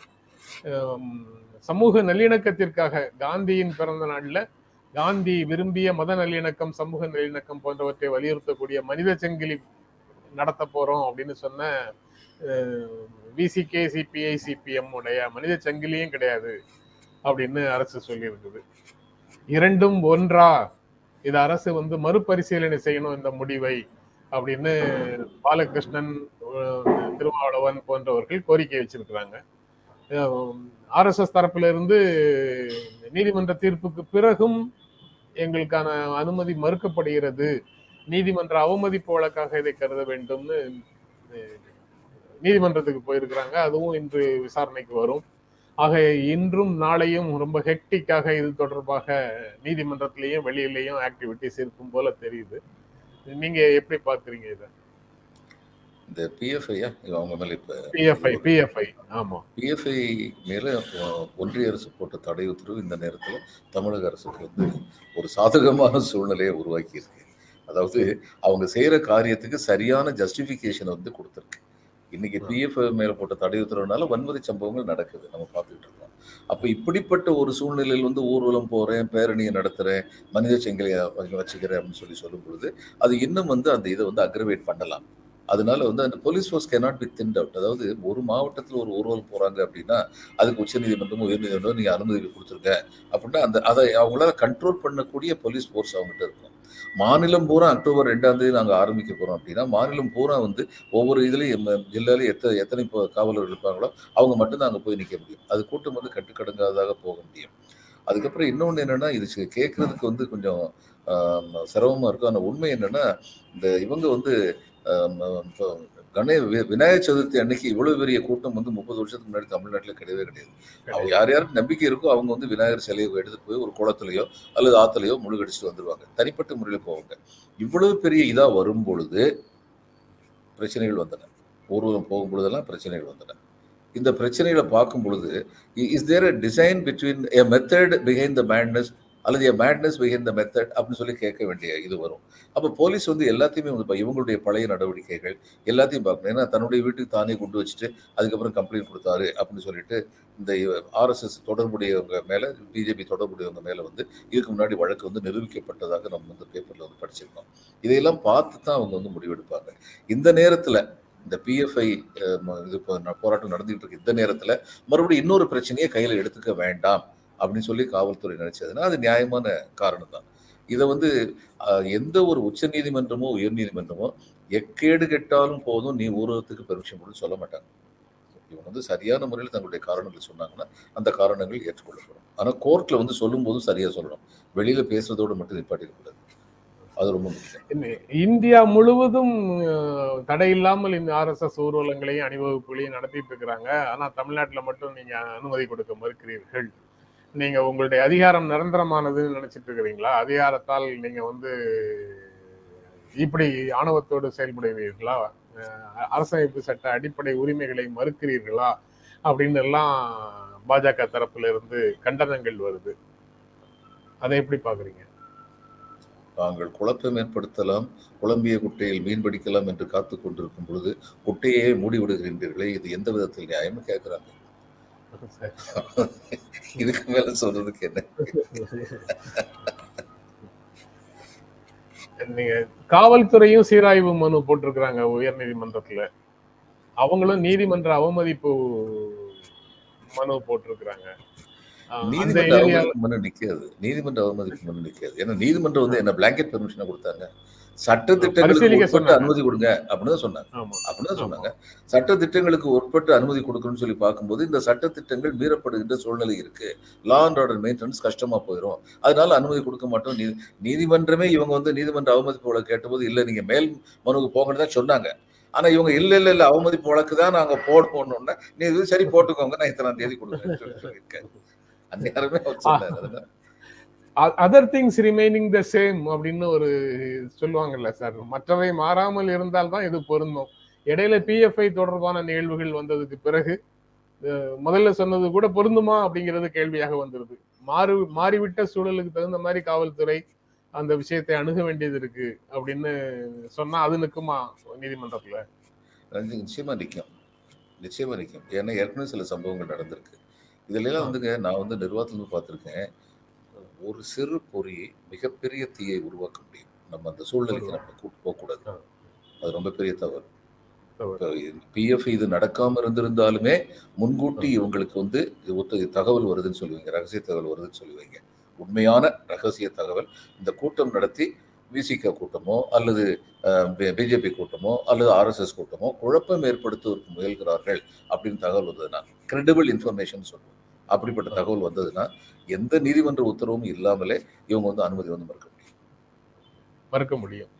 சமூக நல்லிணக்கத்திற்காக காந்தியின் பிறந்த நாளில் காந்தி விரும்பிய மத நல்லிணக்கம் சமூக நல்லிணக்கம் போன்றவற்றை வலியுறுத்தக்கூடிய மனித சங்கிலி நடத்த போறோம் அப்படின்னு சொன்ன விசிகே சிபிஐ சிபிஎம் உடைய மனித சங்கிலியும் கிடையாது அப்படின்னு அரசு சொல்லியிருக்குது. இரண்டும் ஒன்றா? இது அரசு வந்து மறுபரிசீலனை செய்யணும் இந்த முடிவை அப்படின்னு பாலகிருஷ்ணன் திருமாவளவன் போன்றவர்கள் கோரிக்கை வச்சிருக்கிறாங்க. ஆர்எஸ்எஸ் தரப்பிலிருந்து நீதிமன்ற தீர்ப்புக்கு பிறகும் எங்களுக்கான அனுமதி மறுக்கப்படுகிறது. நீதிமன்ற அவமதிப்பு வழக்காக இதை கருத வேண்டும்னு நீதிமன்றத்துக்கு போயிருக்கிறாங்க. அதுவும் இன்று விசாரணைக்கு வரும். ஆக இன்றும் நாளையும் ரொம்ப ஹெக்டிக்காக இது தொடர்பாக நீதிமன்றத்திலையும் வெளியிலையும் ஆக்டிவிட்டிஸ் இருக்கும் போல தெரியுது. நீங்க எப்படி பாக்குறீங்க இதை? இந்த பிஎஃப்ஐயா அவங்க மேல இப்ப பிஎஃப்ஐ பிஎஃப்ஐ ஆமா. பிஎஃப்ஐ மேல ஒன்றிய அரசு போட்ட தடை உத்தரவு இந்த நேரத்துல தமிழக அரசுக்கு வந்து ஒரு சாதகமான சூழ்நிலையை உருவாக்கி இருக்கு. அதாவது அவங்க செய்யற காரியத்துக்கு சரியான ஜஸ்டிபிகேஷன் வந்து கொடுத்துருக்கு. இன்னைக்கு பிஎஃப் மேல போட்ட தடை உத்தரவுனால வன்முறை சம்பவங்கள் நடக்குது நம்ம பார்த்துக்கிட்டு இருக்கோம். அப்ப இப்படிப்பட்ட ஒரு சூழ்நிலையில் வந்து ஊர்வலம் போறேன் பேரணியை நடத்துறேன் மனித செங்கலையை வச்சுக்கிறேன் அப்படின்னு சொல்லி சொல்லும் பொழுது அது இன்னும் வந்து அந்த இதை வந்து அக்ரவேட் பண்ணலாம். அதனால வந்து அந்த police force cannot be thin out அதாவது ஒரு மாவட்டத்தில் ஒரு ஊர்வலம் போறாங்க அப்படின்னா அதுக்கு உச்சநீதிமன்றமும் உயர்நீதிமன்றம் நீங்க அனுமதி கொடுத்துருங்க அப்படின்னா அந்த அதை அவங்களால கண்ட்ரோல் பண்ணக்கூடிய போலீஸ் ஃபோர்ஸ் அவங்ககிட்ட இருக்கும். மாநிலம் பூரா அக்டோபர் ரெண்டாம் தேதி நாங்கள் ஆரம்பிக்க போறோம் அப்படின்னா மாநிலம் பூரா வந்து ஒவ்வொரு இதுலையும் ஜில்லாலையும் எத்தனை எத்தனை இப்போ காவலர்கள் இருப்பாங்களோ அவங்க மட்டும்தான் அங்கே போய் நிற்க முடியும். அது கூட்டம் வந்து கட்டுக்கடங்காததாக போக முடியும். அதுக்கப்புறம் இன்னொன்று என்னன்னா இது கேட்குறதுக்கு கேட்கறதுக்கு வந்து கொஞ்சம் சிரமமாக இருக்கும். ஆனால் உண்மை என்னன்னா இந்த இவங்க வந்து கணே விநாயகர் சதுர்த்தி அன்னைக்கு இவ்வளவு பெரிய கூட்டம் வந்து முப்பது வருஷத்துக்கு முன்னாடி தமிழ்நாட்டில் கிடையவே கிடையாது. அவங்க யார் யாருக்கு நம்பிக்கை இருக்கோ அவங்க வந்து விநாயகர் சிலையை எடுத்துட்டு போய் ஒரு குளத்துலயோ அல்லது ஆத்துலயோ முழுகடிச்சிட்டு வந்துருவாங்க. தனிப்பட்ட முறையில் போவாங்க. இவ்வளவு பெரிய இதா வரும் பொழுது பிரச்சனைகள் வந்தன. ஊர்வலம் போகும் பொழுதெல்லாம் பிரச்சனைகள் வந்தன. இந்த பிரச்சனைகளை பார்க்கும் பொழுது is there a design between a method behind the madness அல்லது a madness behind the method அப்படின்னு சொல்லி கேட்க வேண்டிய இது வரும். அப்போ போலீஸ் வந்து எல்லாத்தையுமே வந்து இவங்களுடைய பழைய நடவடிக்கைகள் எல்லாத்தையும் பார்க்கணும். ஏன்னா தன்னுடைய வீட்டுக்கு தானே கொண்டு வச்சுட்டு அதுக்கப்புறம் கம்ப்ளைண்ட் கொடுத்தாரு அப்படின்னு சொல்லிட்டு இந்த ஆர்எஸ்எஸ் தொடர்புடையவங்க மேலே பிஜேபி தொடர்புடையவங்க மேலே வந்து இதுக்கு முன்னாடி வழக்கு வந்து நிரூபிக்கப்பட்டதாக நம்ம வந்து பேப்பரில் வந்து படிச்சிருக்கோம். இதையெல்லாம் பார்த்து தான் அவங்க வந்து முடிவெடுப்பாங்க. இந்த நேரத்தில் இந்த பிஎஃப்ஐ இது போராட்டம் நடந்துகிட்டு இருக்கு. இந்த நேரத்தில் மறுபடியும் இன்னொரு பிரச்சனையை கையில் எடுத்துக்க வேண்டாம். அப்படின்னு சொல்லி காவல்துறை நினைச்சதுன்னா அது நியாயமான காரணம் தான் இதை வந்து எந்த ஒரு உச்ச நீதிமன்றமோ உயர் நீதிமன்றமோ எக்கேடு கெட்டாலும் போதும் நீ ஊரகத்துக்கு பெர்மிஷன் கொடுன்னு சொல்ல மாட்டாங்க. இவங்க வந்து சரியான முறையில் தங்களுடைய காரணங்கள் சொன்னாங்கன்னா அந்த காரணங்கள் ஏற்றுக்கொள்ளப்படும். ஆனால் கோர்ட்டில் வந்து சொல்லும் போதும் சரியாக சொல்லணும். வெளியில் பேசுறதோடு மட்டும் நிப்பாட்டிடக்கூடாது அது ரொம்ப முக்கியம். இந்தியா முழுவதும் தடை இல்லாமல் இந்த ஆர்எஸ்எஸ் ஊர்வலங்களையும் அணிவகுப்புகளையும் நடத்திட்டு இருக்கிறாங்க. ஆனா தமிழ்நாட்டில் மட்டும் நீங்க அனுமதி கொடுக்க மறுக்கிறீர்கள். நீங்க உங்களுடைய அதிகாரம் நிரந்தரமானதுன்னு நினைச்சிட்டு இருக்கிறீங்களா அதிகாரத்தால் நீங்க வந்து இப்படி ஆணவத்தோடு செயல்படுவீர்களா அரசமைப்பு சட்ட அடிப்படை உரிமைகளை மறுக்கிறீர்களா? அப்படின்னு எல்லாம் பாஜக தரப்புல இருந்து கண்டனங்கள் வருது. அதை எப்படி பாக்குறீங்க நாங்கள் குழப்பம் ஏற்படுத்தலாம் குழம்பிய குட்டையில் மீன் பிடிக்கலாம் என்று காத்து கொண்டிருக்கும் பொழுது குட்டையே மூடிவிடுகின்றீர்களே இது எந்த விதத்தில் நியாயம் கேட்கிறாங்க. இதுக்கு மேல சொல்றதுக்கு என்ன? நீங்க காவல்துறையும் சீராய்வு மனு போட்டிருக்கிறாங்க உயர் நீதிமன்றத்துல. அவங்களும் நீதிமன்ற அவமதிப்பு மனு போட்டிருக்கிறாங்க. நீதிமன்ற அவமதிப்பு மனு நிக்காது. நீதிமன்ற அவமதிப்பு மனு நிக்காது. ஏன்னா நீதிமன்றம் வந்து என்ன பிளாங்கெட் பெர்மிஷனை கொடுத்தாங்க? சட்ட திட்டங்களுக்கு உட்பட்டு. அனுமதி கொடுங்க அப்படின்னு தான் சொன்னாங்க. அப்படின்னு தான் சொன்னாங்க. சட்ட திட்டங்களுக்கு உட்பட்டு அனுமதி கொடுக்கணும்னு சொல்லி பார்க்கும்போது இந்த சட்ட திட்டங்கள் மீறப்படுகின்ற சூழ்நிலை இருக்கு. லா அண்ட் ஆர்டர் மெயின்டெனன்ஸ் கஷ்டமா போயிடும் அதனால அனுமதி கொடுக்க மாட்டோம். நீ- நீதிமன்றமே இவங்க வந்து நீதிமன்ற அவமதிப்பு வழக்கு கேட்டபோது இல்ல நீங்க மேல் மனுவுக்கு போங்கன்னு தான் சொன்னாங்க. ஆனா இவங்க இல்ல இல்ல இல்ல அவமதிப்பு வழக்கு தான் நாங்க போடுவோம்னு நீ இது சரி போட்டுக்கோங்க நான் இத்தனாம் தேதி சொல்லியிருக்கேன் அந்நேரமே சொன்னாரு other things remaining the same அப்படின்னு ஒரு சொல்லுவாங்கல்ல சார். மற்றவை மாறாமல் இருந்தால் தான் இது பொருந்தும். இடையில பிஎஃப்ஐ தொடர்பான நிகழ்வுகள் வந்ததுக்கு பிறகு முதல்ல சொன்னது கூட பொருந்துமா அப்படிங்கிறது கேள்வியாக வந்துருது. மாறு மாறிவிட்ட சூழலுக்கு தகுந்த மாதிரி காவல்துறை அந்த விஷயத்தை அணுக வேண்டியது இருக்கு அப்படின்னு சொன்னா அது நிற்குமா நீதிமன்றத்துல நிச்சயமா நிற்கும் நிச்சயமா நிற்கும் ஏன்னா ஏற்கனவே சில சம்பவங்கள் நடந்திருக்கு. இதுல எல்லாம் வந்துங்க நான் வந்து நிர்வாகத்துல பார்த்துருக்கேன். ஒரு சிறு பொறி மிகப்பெரிய தீயை உருவாக்க முடியும். நம்ம அந்த சூழ்நிலைக்கு நம்ம கூட்டு போகக்கூடாது. அது ரொம்ப பெரிய தவறு. தவறு. பிஎஃப் இது நடக்காம இருந்திருந்தாலுமே முன்கூட்டி இவங்களுக்கு வந்து இது ஒத்த தகவல் வருதுன்னு சொல்லுவீங்க. ரகசிய தகவல் வருதுன்னு சொல்லுவீங்க. உண்மையான ரகசிய தகவல் இந்த கூட்டம் நடத்தி விசிக கூட்டமோ அல்லது பிஜேபி கூட்டமோ அல்லது ஆர்எஸ்எஸ் கூட்டமோ குழப்பம் ஏற்படுத்துவதற்கு முயல்கிறார்கள் அப்படின்னு தகவல் வந்ததுன்னா கிரெடிபிள் இன்ஃபர்மேஷன் சொல்லுவோம். அப்படிப்பட்ட தகவல் வந்ததுன்னா எந்த நீதிமன்ற உத்தரவும் இல்லாமலே இவங்க வந்து அனுமதி வந்து மறுக்க முடியும். மறுக்க முடியும்.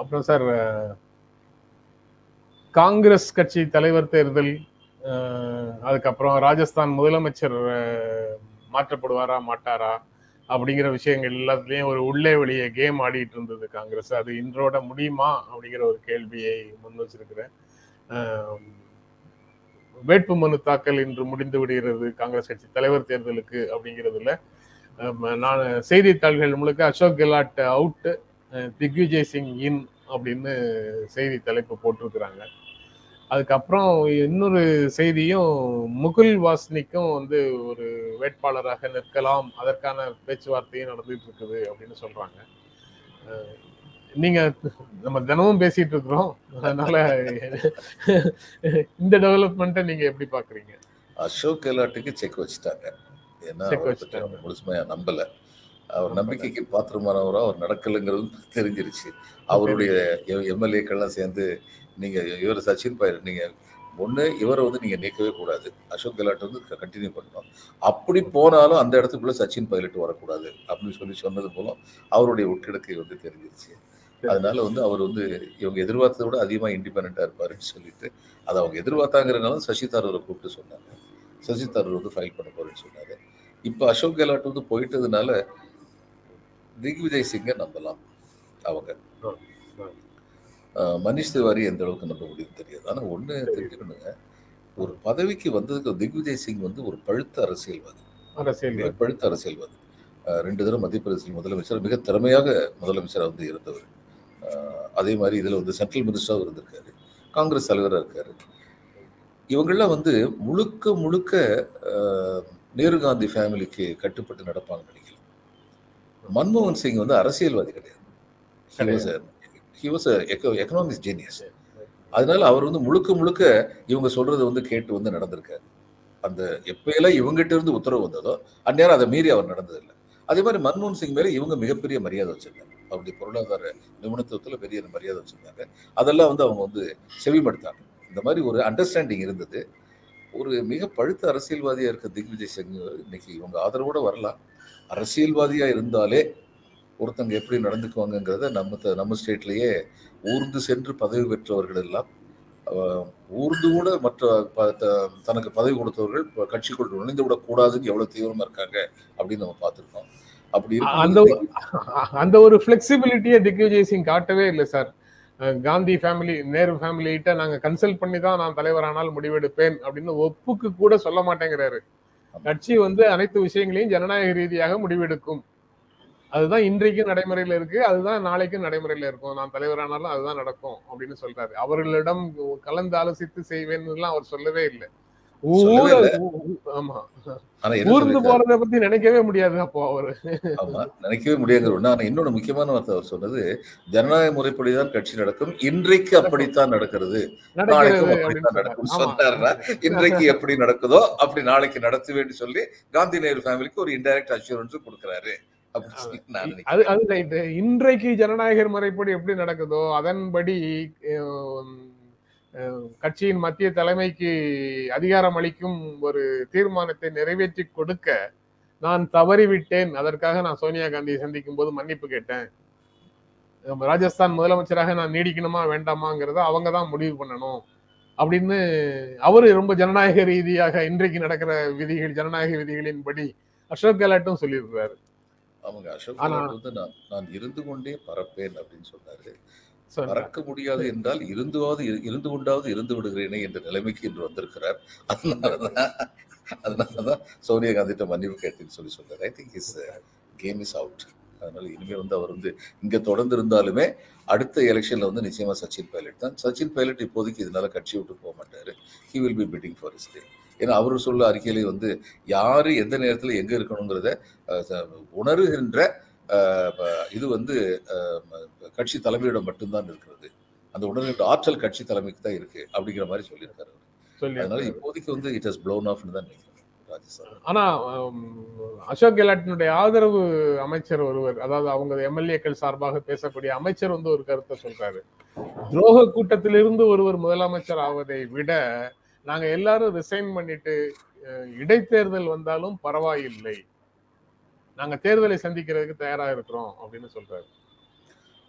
அப்புறம் சார் காங்கிரஸ் கட்சி தலைவர் தேர்தல் அதுக்கப்புறம் ராஜஸ்தான் முதலமைச்சர் மாற்றப்படுவாரா மாட்டாரா அப்படிங்கிற விஷயங்கள் எல்லாத்துலயும் ஒரு உள்ளே வெளியே கேம் ஆடிட்டு இருந்தது காங்கிரஸ். அது இன்றோட முடியுமா அப்படிங்கிற ஒரு கேள்வியை முன் வச்சிருக்கிறேன். வேட்பு மனு தாக்கல் இன்று முடிந்து விடுகிறது காங்கிரஸ் கட்சி தலைவர் தேர்தலுக்கு அப்படிங்கிறதுல. நான் செய்தித்தாள்கள் முழுக்க அசோக் கெலாட் அவுட் திக்விஜய் சிங் இன் அப்படின்னு செய்தி தலைப்பு போட்டிருக்கிறாங்க. அதுக்கப்புறம் இன்னொரு செய்தியும் முகுல் வாஸ்னிக்கும் வந்து ஒரு வேட்பாளராக நிற்கலாம் அதற்கான பேச்சுவார்த்தையும் நடந்துட்டு இருக்குது அப்படின்னு சொல்றாங்க. நீங்க நம்ம தினமும் பேசிட்டு இருக்கிறோம். அதனால இந்த டெவலப்மெண்ட்டை நீங்க எப்படி பாக்குறீங்க? அசோக் கெலாட்டுக்கு செக் வச்சுட்டாங்க. ஏன்னா முழுசுமையா நம்பல. அவர் நம்பிக்கைக்கு பாத்திரமானவரா அவர் நடக்கலைங்கிறது தெரிஞ்சிருச்சு. அவருடைய எம்எல்ஏக்கள்லாம் சேர்ந்து நீங்க இவர் சச்சின் பைலட் நீங்க ஒண்ணு இவரை வந்து நீங்க நீக்கவே கூடாது. அசோக் கெலாட் வந்து கண்டினியூ பண்ணணும். அப்படி போனாலும் அந்த இடத்துக்குள்ள சச்சின் பைலட் வரக்கூடாது. அப்படின்னு சொல்லி சொன்னது போல அவருடைய உட்கிடக்கை வந்து தெரிஞ்சிருச்சு. அதனால வந்து அவர் வந்து இவங்க எதிர்பார்த்ததை விட அதிகமா இண்டிபெண்டா இருப்பாருன்னு சொல்லிட்டு அதை அவங்க எதிர்பார்த்தாங்கிறதுனால சசி தரூரை கூப்பிட்டு சொன்னாங்க. சசி தரூர் வந்து ஃபைல் பண்ண போறேன்னு சொன்னாரு. இப்போ அசோக் கெலாட் வந்து போயிட்டதுனால திக்விஜய் சிங்கை நம்பலாம் அவங்க. மனிஷ் திவாரி எந்த அளவுக்கு நம்ப முடியும் தெரியாது. ஆனா ஒண்ணு தெரிஞ்சுக்கணுங்க. ஒரு பதவிக்கு வந்ததுக்கு திக்விஜய் சிங் வந்து ஒரு பழுத்த அரசியல்வாதி. அரசியல் பழுத்த அரசியல்வாதி. ரெண்டு தடவை மத்திய பிரதேச முதலமைச்சர் மிக திறமையாக முதலமைச்சராக வந்து இருந்தவர். அதே மாதிரி இதில் வந்து சென்ட்ரல் மினிஸ்டராகவும் இருந்திருக்காரு. காங்கிரஸ் தலைவராக இருக்காரு. இவங்கெல்லாம் வந்து முழுக்க முழுக்க நேரு காந்தி ஃபேமிலிக்கு கட்டுப்பட்டு நடப்பாங்கன்னு நினைக்கிறேன். மன்மோகன் சிங் வந்து அரசியல்வாதி கிடையாது. ஹி வாஸ் எக்கனாமிக்ஸ் ஜீனியஸ் அதனால அவர் வந்து முழுக்க முழுக்க இவங்க சொல்றதை வந்து கேட்டு வந்து நடந்திருக்காரு. அந்த எப்பயெல்லாம் இவங்ககிட்ட இருந்து உத்தரவு வந்ததோ அந்நேரம் அதை மீறி அவர் நடந்ததில்லை. அதே மாதிரி மன்மோகன் சிங் மேலே இவங்க மிகப்பெரிய மரியாதை வச்சிருந்தாங்க. அவருடைய பொருளாதார நிபுணத்துவத்தில் பெரிய மரியாதை வச்சுருந்தாங்க. அதெல்லாம் வந்து அவங்க வந்து செவிமடுத்தாங்க. இந்த மாதிரி ஒரு அண்டர்ஸ்டாண்டிங் இருந்தது. ஒரு மிக பழுத்த அரசியல்வாதியாக இருக்க திக்விஜய் சிங் இன்னைக்கு இவங்க ஆதரவோடு வரலாம். அரசியல்வாதியாக இருந்தாலே ஒருத்தங்க எப்படி நடந்துக்குவாங்கங்கிறத நம்ம த- நம்ம ஸ்டேட்லேயே ஊர்ந்து சென்று பதவி பெற்றவர்கள் எல்லாம் ஊர்ந்து கூட மற்ற ப- த- தனக்கு பதவி கொடுத்தவர்கள் கட்சிக்குள் நுழைந்து விடக்கூடாதுன்னு எவ்வளோ தீவிரமாக இருக்காங்க அப்படின்னு நம்ம பார்த்துருக்கோம். அப்படி அந்த அந்த ஒரு ஃபிளெக்சிபிலிட்டியை திக்விஜய் சிங் காட்டவே இல்லை sir. Gandhi family Nehru family கிட்ட நாங்க கன்சல்ட் பண்ணி தான் நான் தலைவரானால் முடிவெடுப்பேன் அப்படின்னு ஒப்புக்கு கூட சொல்ல மாட்டேங்கிறாரு. கட்சி வந்து அனைத்து விஷயங்களையும் ஜனநாயக ரீதியாக முடிவெடுக்கும். அதுதான் இன்றைக்கும் நடைமுறையில இருக்கு அதுதான் நாளைக்கும் நடைமுறையில இருக்கும். நான் தலைவரானாலும் அதுதான் நடக்கும் அப்படின்னு சொல்றாரு. அவர்களிடம் கலந்து ஆலோசித்து செய்வேன்னு அவர் சொல்லவே இல்லை. ஆமா. ஊர்ந்து? போறதை பத்தி நினைக்கவே முடியாது அப்போ அவரு. ஆமா நினைக்கவே ஒண்ணு. ஆனா இன்னொன்னு முக்கியமான வார்த்தை அவர் சொன்னது ஜனநாயக முறைப்படிதான் கட்சி நடக்கும். இன்றைக்கு அப்படித்தான் நடக்கிறது. நாளைக்கும் அப்படித்தான். நடக்கும் ஆமா. சொன்னாருன்னா இன்றைக்கு எப்படி நடக்குதோ அப்படி நாளைக்கு நடத்துவேன்னு சொல்லி காந்தி நேரு ஃபேமிலிக்கு ஒரு இன்டைரக்ட் அஷூரன்ஸ் கொடுக்குறாரு. அது அது ரைட்டு இன்றைக்கு ஜனநாயகர் முறைப்படி எப்படி நடக்குதோ அதன்படி கட்சியின் மத்திய தலைமைக்கு அதிகாரம் அளிக்கும் ஒரு தீர்மானத்தை நிறைவேற்றி கொடுக்க நான் தவறிவிட்டேன். அதற்காக நான் சோனியா காந்தியை சந்திக்கும் போது மன்னிப்பு கேட்டேன். ராஜஸ்தான் முதலமைச்சராக நான் நீடிக்கணுமா வேண்டாமாங்கிறத அவங்க தான் முடிவு பண்ணணும் அப்படின்னு அவரு ரொம்ப ஜனநாயக ரீதியாக இன்றைக்கு நடக்கிற விதிகள் ஜனநாயக விதிகளின்படி அசோக் கெலாட்டும் சொல்லியிருக்கிறாரு. அவங்க அசோக் நான் இருந்து கொண்டே பறப்பேன் அப்படின்னு சொன்னாரு. மறக்க முடியாது என்றால் இருந்துவாவது இரு- இருந்து கொண்டாவது இருந்து விடுகிறேனே என்ற நிலைமைக்கு இன்று வந்திருக்கிறார். அதனாலதான் அதனாலதான் சோனியா காந்திட்ட மன்னிப்பு கேட்டேன்னு சொல்லி சொல்றாரு. I think is game is out அதனால இனிமே வந்து அவர் வந்து இங்க தொடர்ந்து இருந்தாலுமே அடுத்த எலெக்ஷன்ல வந்து நிச்சயமா சச்சின் பைலட் தான். சச்சின் பைலட் இப்போதைக்கு இதனால கட்சி விட்டு போக மாட்டாரு. He will be fitting for is day ஏன்னா அவர் சொல்ல அறிக்கையிலே வந்து யாரு எந்த நேரத்தில் எங்க இருக்கணுங்கிறத உணர்கின்ற உணருகின்ற இது வந்து கட்சி தலைமையிடம் மட்டும்தான் இருக்கிறது அந்த உணர்கின்ற ஆற்றல் கட்சி தலைமைக்கு தான் இருக்கு அப்படிங்கிற மாதிரி சொல்லியிருக்காரு. அதனால. இப்போதைக்கு வந்து இட் ஹஸ் ப்ளோன் ஆஃப்னு தான் நினைக்கிறேன் ஆனா அசோக் கெலாட்டினுடைய ஆதரவு அமைச்சர் ஒருவர் அதாவது அவங்க எம்எல்ஏக்கள் சார்பாக பேசக்கூடிய அமைச்சர் வந்து ஒரு கருத்தை சொல்றாரு துரோக கூட்டத்திலிருந்து ஒருவர் முதலமைச்சர் ஆவதை விட நாங்க எல்லாரும் ரிசைன் பண்ணிட்டு இடைத்தேர்தல் வந்தாலும் பரவாயில்லை நாங்க தேர்தலை சந்திக்கிறதுக்கு தயாரா இருக்கிறோம் அப்படின்னு சொல்றாரு.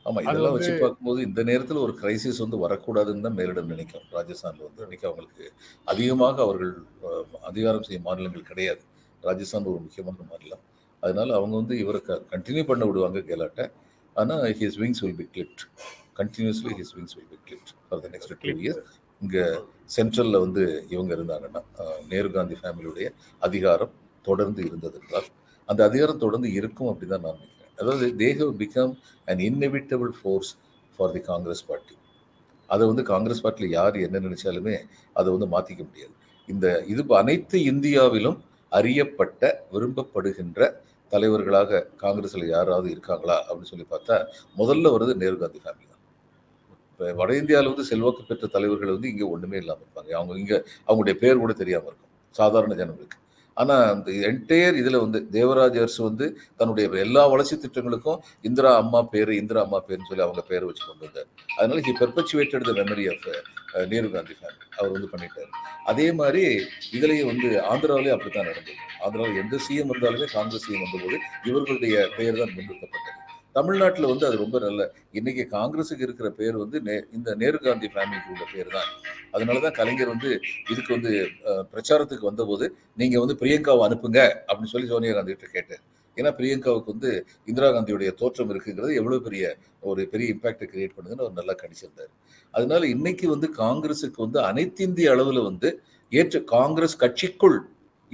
ஆமா இதெல்லாம் வச்சு பார்க்கும்போது இந்த நேரத்துல ஒரு கிரைசிஸ் வந்து வரக்கூடாதுன்னு தான் மேலிடம் நினைக்கும் ராஜஸ்தான்ல வந்து இன்னைக்கு அவங்களுக்கு அதிகமாக அவர்கள் அதிகாரம் செய்யும் மாநிலங்கள் கிடையாது. ராஜஸ்தான் ஒரு முக்கியமான மாநிலம். அதனால அவங்க வந்து இவரை கண்டினியூ பண்ண விடுவாங்க கெலாட்டை. ஆனா his wings will be clipped continuously his wings will be clipped for the next two years இங்க சென்ட்ரல்ல வந்து இவங்க இருந்தாங்கன்னா நேரு காந்தி ஃபேமிலியுடைய அதிகாரம் தொடர்ந்து இருந்தது என்றால் அந்த அதிகாரம் தொடர்ந்து இருக்கும் அப்படின்னு தான் நான் நினைக்கிறேன். அதாவது they have become an inevitable force for the Congress party அதை வந்து காங்கிரஸ் பார்ட்டியில் யார் என்ன நினைச்சாலுமே அதை வந்து மாற்றிக்க முடியாது. இந்த இது அனைத்து இந்தியாவிலும் அறியப்பட்ட விரும்பப்படுகின்ற தலைவர்களாக காங்கிரஸில் யாராவது இருக்காங்களா அப்படின்னு சொல்லி பார்த்தா முதல்ல வருது நேரு காந்தி ஃபேமிலி தான். இப்போ வட இந்தியாவில் வந்து செல்வாக்கு பெற்ற தலைவர்கள் வந்து இங்கே ஒன்றுமே இல்லாமல் இருப்பாங்க. அவங்க இங்கே அவங்களுடைய பேர் கூட தெரியாமல் இருக்கும். சாதாரண ஜனங்களுக்கு. ஆனால் அந்த என்டையர் இதில் வந்து தேவராஜ் அரசு வந்து தன்னுடைய எல்லா வளர்ச்சி திட்டங்களுக்கும் இந்திரா அம்மா பேர் இந்திரா அம்மா பேர்னு சொல்லி அவங்க பேரை வச்சு கொண்டு வந்தார். அதனால he perpetuated the memory of Nehru Gandhi family அவர் வந்து பண்ணிட்டார். அதே மாதிரி இதுலேயும் வந்து ஆந்திராவிலேயே அப்படித்தான் நடந்தது. ஆந்திராவில் எந்த சிஎம் வந்தாலுமே காங்கிரஸ் சிஎம் வந்தபோது இவர்களுடைய பெயர் தான் முன்னிறுத்தப்பட்டது. தமிழ்நாட்டில் வந்து அது ரொம்ப நல்ல இன்னைக்கு காங்கிரஸுக்கு இருக்கிற பேர் வந்து நே- இந்த நேரு காந்தி ஃபேமிலிக்கு உள்ள பேர் தான் அதனால தான் கலைஞர் வந்து இதுக்கு வந்து பிரச்சாரத்துக்கு வந்தபோது நீங்கள் வந்து பிரியங்காவை அனுப்புங்க அப்படின்னு சொல்லி சோனியா காந்தி கிட்ட கேட்டேன். ஏன்னா பிரியங்காவுக்கு வந்து இந்திரா காந்தியுடைய தோற்றம் இருக்குங்கிறது எவ்வளோ பெரிய ஒரு பெரிய இம்பாக்டை கிரியேட் பண்ணுதுன்னு அவர் நல்லா கணிச்சிருந்தார். அதனால இன்னைக்கு வந்து காங்கிரஸுக்கு வந்து அனைத்து இந்திய வந்து ஏற்று காங்கிரஸ் கட்சிக்குள்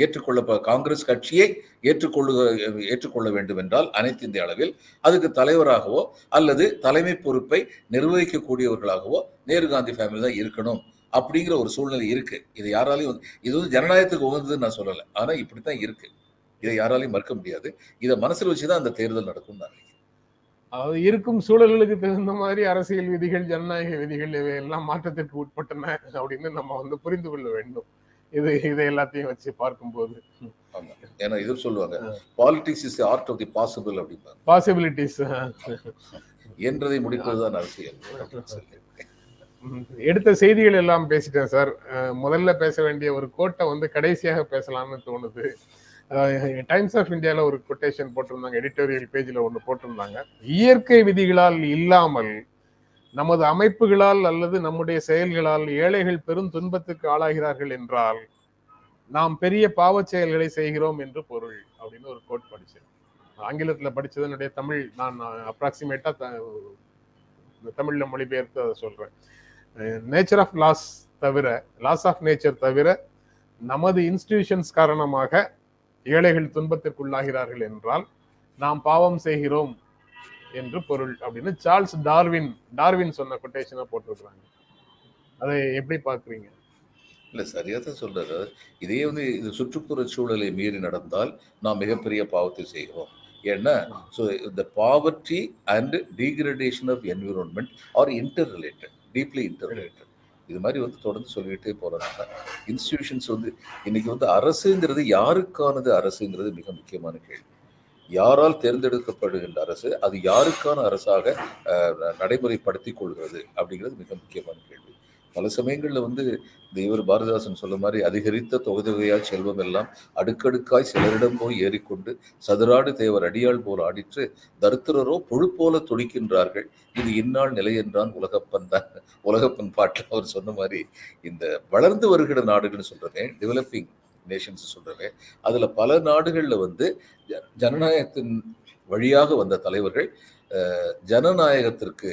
ஏற்றுக்கொள்ள காங்கிரஸ் கட்சியை ஏற்றுக்கொள்ளுக ஏற்றுக்கொள்ள வேண்டும் என்றால் அனைத்து இந்திய அளவில் அதுக்கு தலைவராகவோ அல்லது தலைமை பொறுப்பை நிர்வகிக்கக்கூடியவர்களாகவோ நேரு காந்தி ஃபேமிலி தான் இருக்கணும் அப்படிங்கிற ஒரு சூழ்நிலை இருக்கு. இது யாராலையும் இது வந்து ஜனநாயகத்துக்கு உகந்ததுன்னு நான் சொல்லலை. ஆனா இப்படித்தான் இருக்கு. இதை யாராலையும் மறுக்க முடியாது. இதை மனசுல வச்சுதான் அந்த தேர்தல் நடக்கும் நான் அதாவது இருக்கும் சூழல்களுக்கு தகுந்த மாதிரி அரசியல் விதிகள் ஜனநாயக விதிகள் இவையெல்லாம் மாற்றத்திற்கு உட்பட்டன அப்படின்னு நம்ம வந்து புரிந்து கொள்ள வேண்டும். இது இதை எல்லாத்தையும் வச்சு பார்க்கும்போது. ஏன்னா இது சொல்லுவாங்க politics is art of the possible அப்படிம்பாங்க. பாசிபிலிட்டிஸ் என்றதை முடிப்பதுதான் அரசியல். எடுத்த செய்திகள் எல்லாம் பேசிட்டேன் சார். முதல்ல பேச வேண்டிய ஒரு கோட்டை வந்து கடைசியாக பேசலாம்னு தோணுது. டைம்ஸ் ஆஃப் இந்தியால ஒரு கொட்டேஷன் போட்டிருந்தாங்க எடிட்டோரியல் பேஜ்ல ஒன்று போட்டிருந்தாங்க. இயற்கை விதிகளால் இல்லாமல் நமது அமைப்புகளால் அல்லது நம்முடைய செயல்களால் ஏழைகள் பெரும் துன்பத்துக்கு ஆளாகிறார்கள் என்றால் நாம் பெரிய பாவச் செயல்களை செய்கிறோம் என்று பொருள் அப்படின்னு ஒரு கோட் படிச்சேன். ஆங்கிலத்தில் படித்ததனுடைய தமிழ் நான் அப்ராக்சிமேட்டாக தமிழில் மொழிபெயர்த்து அதை சொல்கிறேன் நேச்சர் ஆஃப் லாஸ் தவிர லாஸ் ஆஃப் நேச்சர் தவிர நமது இன்ஸ்டிடியூஷன்ஸ் காரணமாக ஏழைகள் துன்பத்திற்குள்ளாகிறார்கள் என்றால் நாம் பாவம் செய்கிறோம். என்று பொருள் அப்படின்னு சார்ல்ஸ் டார்வின் டார்வின் சொன்ன கொட்டேஷனா போட்டிருக்கிறாங்க. அதை எப்படி பாக்குறீங்க இல்ல சரியா தான் சொல்றாரு. இதே வந்து இது சுற்றுப்புற சூழலை மீறி நடந்தால் நாம் மிகப்பெரிய பாவத்தை செய்கிறோம். ஏன்னா ஸோ இந்த poverty and degradation of environment are interrelated deeply interrelated இது மாதிரி வந்து தொடர்ந்து சொல்லிக்கிட்டே போறாங்க. இன்ஸ்டிடியூஷன்ஸ் வந்து இன்னைக்கு வந்து அரசுங்கிறது யாருக்கானது அரசுங்கிறது மிக முக்கியமான கேள்வி. யாரால் தேர்ந்தெடுக்கப்படுகின்ற அரசு அது யாருக்கான அரசாக அஹ், நடைமுறைப்படுத்திக் கொள்கிறது அப்படிங்கிறது மிக முக்கியமான கேள்வி. பல சமயங்கள்ல வந்து இந்த இவர் பாரதிதாசன் சொல்ல மாதிரி அதிகரித்த தொகுதியால் செல்வம் எல்லாம் அடுக்கடுக்காய் சிலரிடம் போய் ஏறிக்கொண்டு சதுராடு தேவர் அடியாள் போல் ஆடிற்று தரித்திரரோ புழு போல துடிக்கின்றார்கள். இது இந்நாள் நிலை என்றான் உலகப்பன் தான். உலகப்பன் பாட்டில் அவர் சொன்ன மாதிரி இந்த வளர்ந்து வருகிற நாடுகள்னு சொல்றதே டெவலப்பிங் நேஷன்ஸ் சொல்றமே அதுல பல நாடுகள்ல வந்து ஜனநாயகத்தின் வழியாக வந்த தலைவர்கள் ஜனநாயகத்திற்கு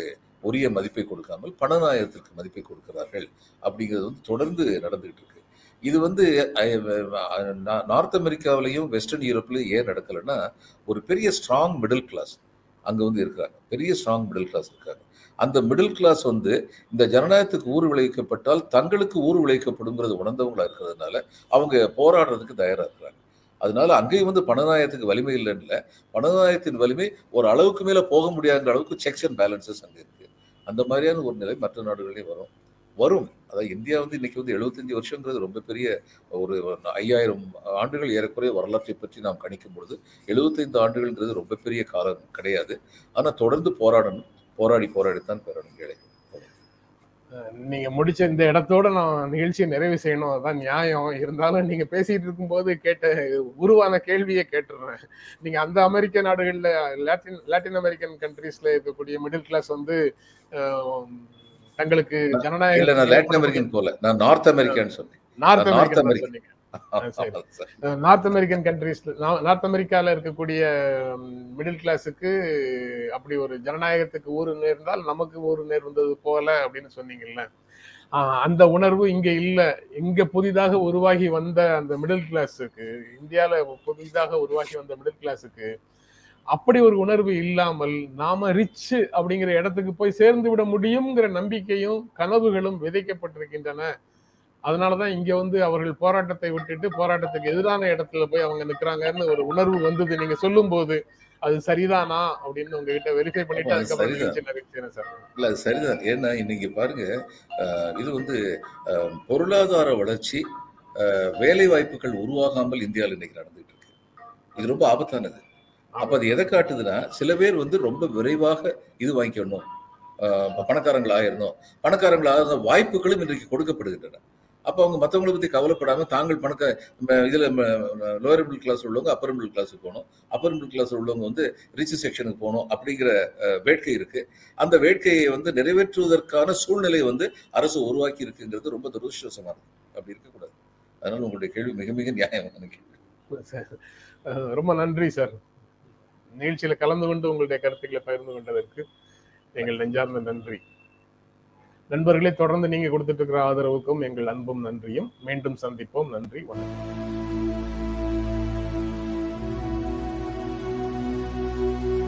உரிய மதிப்பை கொடுக்காமல் பணநாயகத்திற்கு மதிப்பை கொடுக்கிறார்கள் அப்படிங்கிறது வந்து தொடர்ந்து நடந்துகிட்டு இருக்கு. இது வந்து நார்த் அமெரிக்காவிலையும் வெஸ்டர்ன் யூரோப்லையும் ஏன் நடக்கலைன்னா ஒரு பெரிய ஸ்ட்ராங் மிடில் கிளாஸ் அங்க வந்து இருக்கிறாங்க. பெரிய ஸ்ட்ராங் மிடில் கிளாஸ் இருக்காங்க. அந்த மிடில் கிளாஸ் வந்து இந்த ஜனநாயகத்துக்கு ஊர் விளைவிக்கப்பட்டால் தங்களுக்கு ஊர் விளைவிக்கப்படுங்கிறது உணர்ந்தவங்களா இருக்கிறதுனால அவங்க போராடுறதுக்கு தயாராக இருக்கிறாங்க. அதனால அங்கேயும் வந்து பணநாயகத்துக்கு வலிமை இல்லைன்னு இல்லை பணநாயகத்தின் வலிமை ஒரு அளவுக்கு மேலே போக முடியாத அளவுக்கு செக்ஸ் அண்ட் பேலன்சஸ் அங்கே இருக்குது அந்த மாதிரியான ஒரு நிலை மற்ற நாடுகளிலேயும் வரும். வரும். அதாவது இந்தியா வந்து இன்னைக்கு வந்து 75 வருஷங்கிறது ரொம்ப பெரிய ஒரு ஐயாயிரம் ஆண்டுகள் ஏறக்குறைய வரலாற்றை பற்றி நாம் கணிக்கும் பொழுது 75 ஆண்டுகள்ங்கிறது ரொம்ப பெரிய காலம் கிடையாது. ஆனால் தொடர்ந்து போராடணும். போராடி போராடித்தான் பெறணும் ஏழை நீங்க முடிச்ச இந்த இடத்தோட நான் நிகழ்ச்சியை நிறைவு செய்யணும். அதான் நியாயம். இருந்தாலும் நீங்க பேசிட்டு இருக்கும்போது கேட்ட உருவான கேள்வியை கேட்டுடுறேன். நீங்க அந்த அமெரிக்க நாடுகள்ல லாட்டின் லாட்டின் அமெரிக்கன் கண்ட்ரீஸ்ல இருக்கக்கூடிய மிடில் கிளாஸ் வந்து தங்களுக்கு ஜனநாயக லாட்டின் அமெரிக்கன் போல. நான் நார்த் அமெரிக்கான்னு சொன்னேன். North American American. சொன்னீங்க. நார்த் அமெரிக்கன் கண்ட்ரீஸ்ல நார்த் அமெரிக்கால இருக்கக்கூடிய மிடில் கிளாஸுக்கு அப்படி ஒரு ஜனநாயகத்துக்கு ஊறு நேர்ந்தால் நமக்கு ஊறு நேர்ந்தது போல அப்படின்னு சொன்னீங்கல்ல. அந்த உணர்வு இங்க இல்ல. இங்க புதிதாக உருவாகி வந்த அந்த மிடில் கிளாஸுக்கு இந்தியால புதிதாக உருவாகி வந்த மிடில் கிளாஸுக்கு அப்படி ஒரு உணர்வு இல்லாமல் நாம ரிச் அப்படிங்கிற இடத்துக்கு போய் சேர்ந்து விட முடியுங்கிற நம்பிக்கையும் கனவுகளும் விதைக்கப்பட்டிருக்கின்றன. அதனாலதான் இங்க வந்து அவர்கள் போராட்டத்தை விட்டுட்டு போராட்டத்துக்கு எதிரான இடத்துல போய் அவங்க நிக்கிறாங்கன்னு ஒரு உணர்வு வந்தது. நீங்க சொல்லும் போது அது சரிதானா அப்படின்னு உங்ககிட்ட வெரிஃபை பண்ணிட்டு அதுக்கப்புறம் சார். இல்ல சரிதான். ஏன்னா இன்னைக்கு பாருங்க இது வந்து பொருளாதார வளர்ச்சி அஹ், வேலை வாய்ப்புகள் உருவாகாமல் இந்தியாவில் இன்னைக்கு நடந்துட்டு இருக்கு. இது ரொம்ப ஆபத்தானது. அப்ப அது எதை காட்டுதுன்னா சில பேர் வந்து ரொம்ப விரைவாக இது வாங்கிக்கணும். பணக்காரங்கள் ஆயிரணும் பணக்காரங்கள் ஆகிற வாய்ப்புகளும் இன்றைக்கு கொடுக்கப்படுகின்றன. அப்போ அவங்க மற்றவங்களை பற்றி கவலைப்படாமல் தாங்கள் பணக்க இதில் இதுல லோயர் மிடில் கிளாஸ் உள்ளவங்க அப்பர் மிடில் கிளாஸுக்கு போகணும். அப்பர் மிடில் கிளாஸ் உள்ளவங்க வந்து ரிச் செக்ஷனுக்கு போகணும் அப்படிங்கிற வேட்கை இருக்குது அந்த வேட்கையை வந்து நிறைவேற்றுவதற்கான சூழ்நிலை வந்து அரசு உருவாக்கி இருக்குங்கிறது ரொம்ப துரதிருஷ்டவசமாக இருக்கு. அப்படி இருக்கக்கூடாது அதனால் உங்களுடைய கேள்வி மிக மிக நியாயமான கேள்வி. ரொம்ப நன்றி சார் நிகழ்ச்சியில் கலந்து கொண்டு உங்களுடைய கருத்துக்களை பகிர்ந்து கொண்டதற்கு எங்கள் நெஞ்சார்ந்த நன்றி. நண்பர்களே தொடர்ந்து நீங்க கொடுத்துட்டு இருக்கிற ஆதரவுக்கும் எங்கள் அன்பும் நன்றியும். மீண்டும் சந்திப்போம். நன்றி வணக்கம்.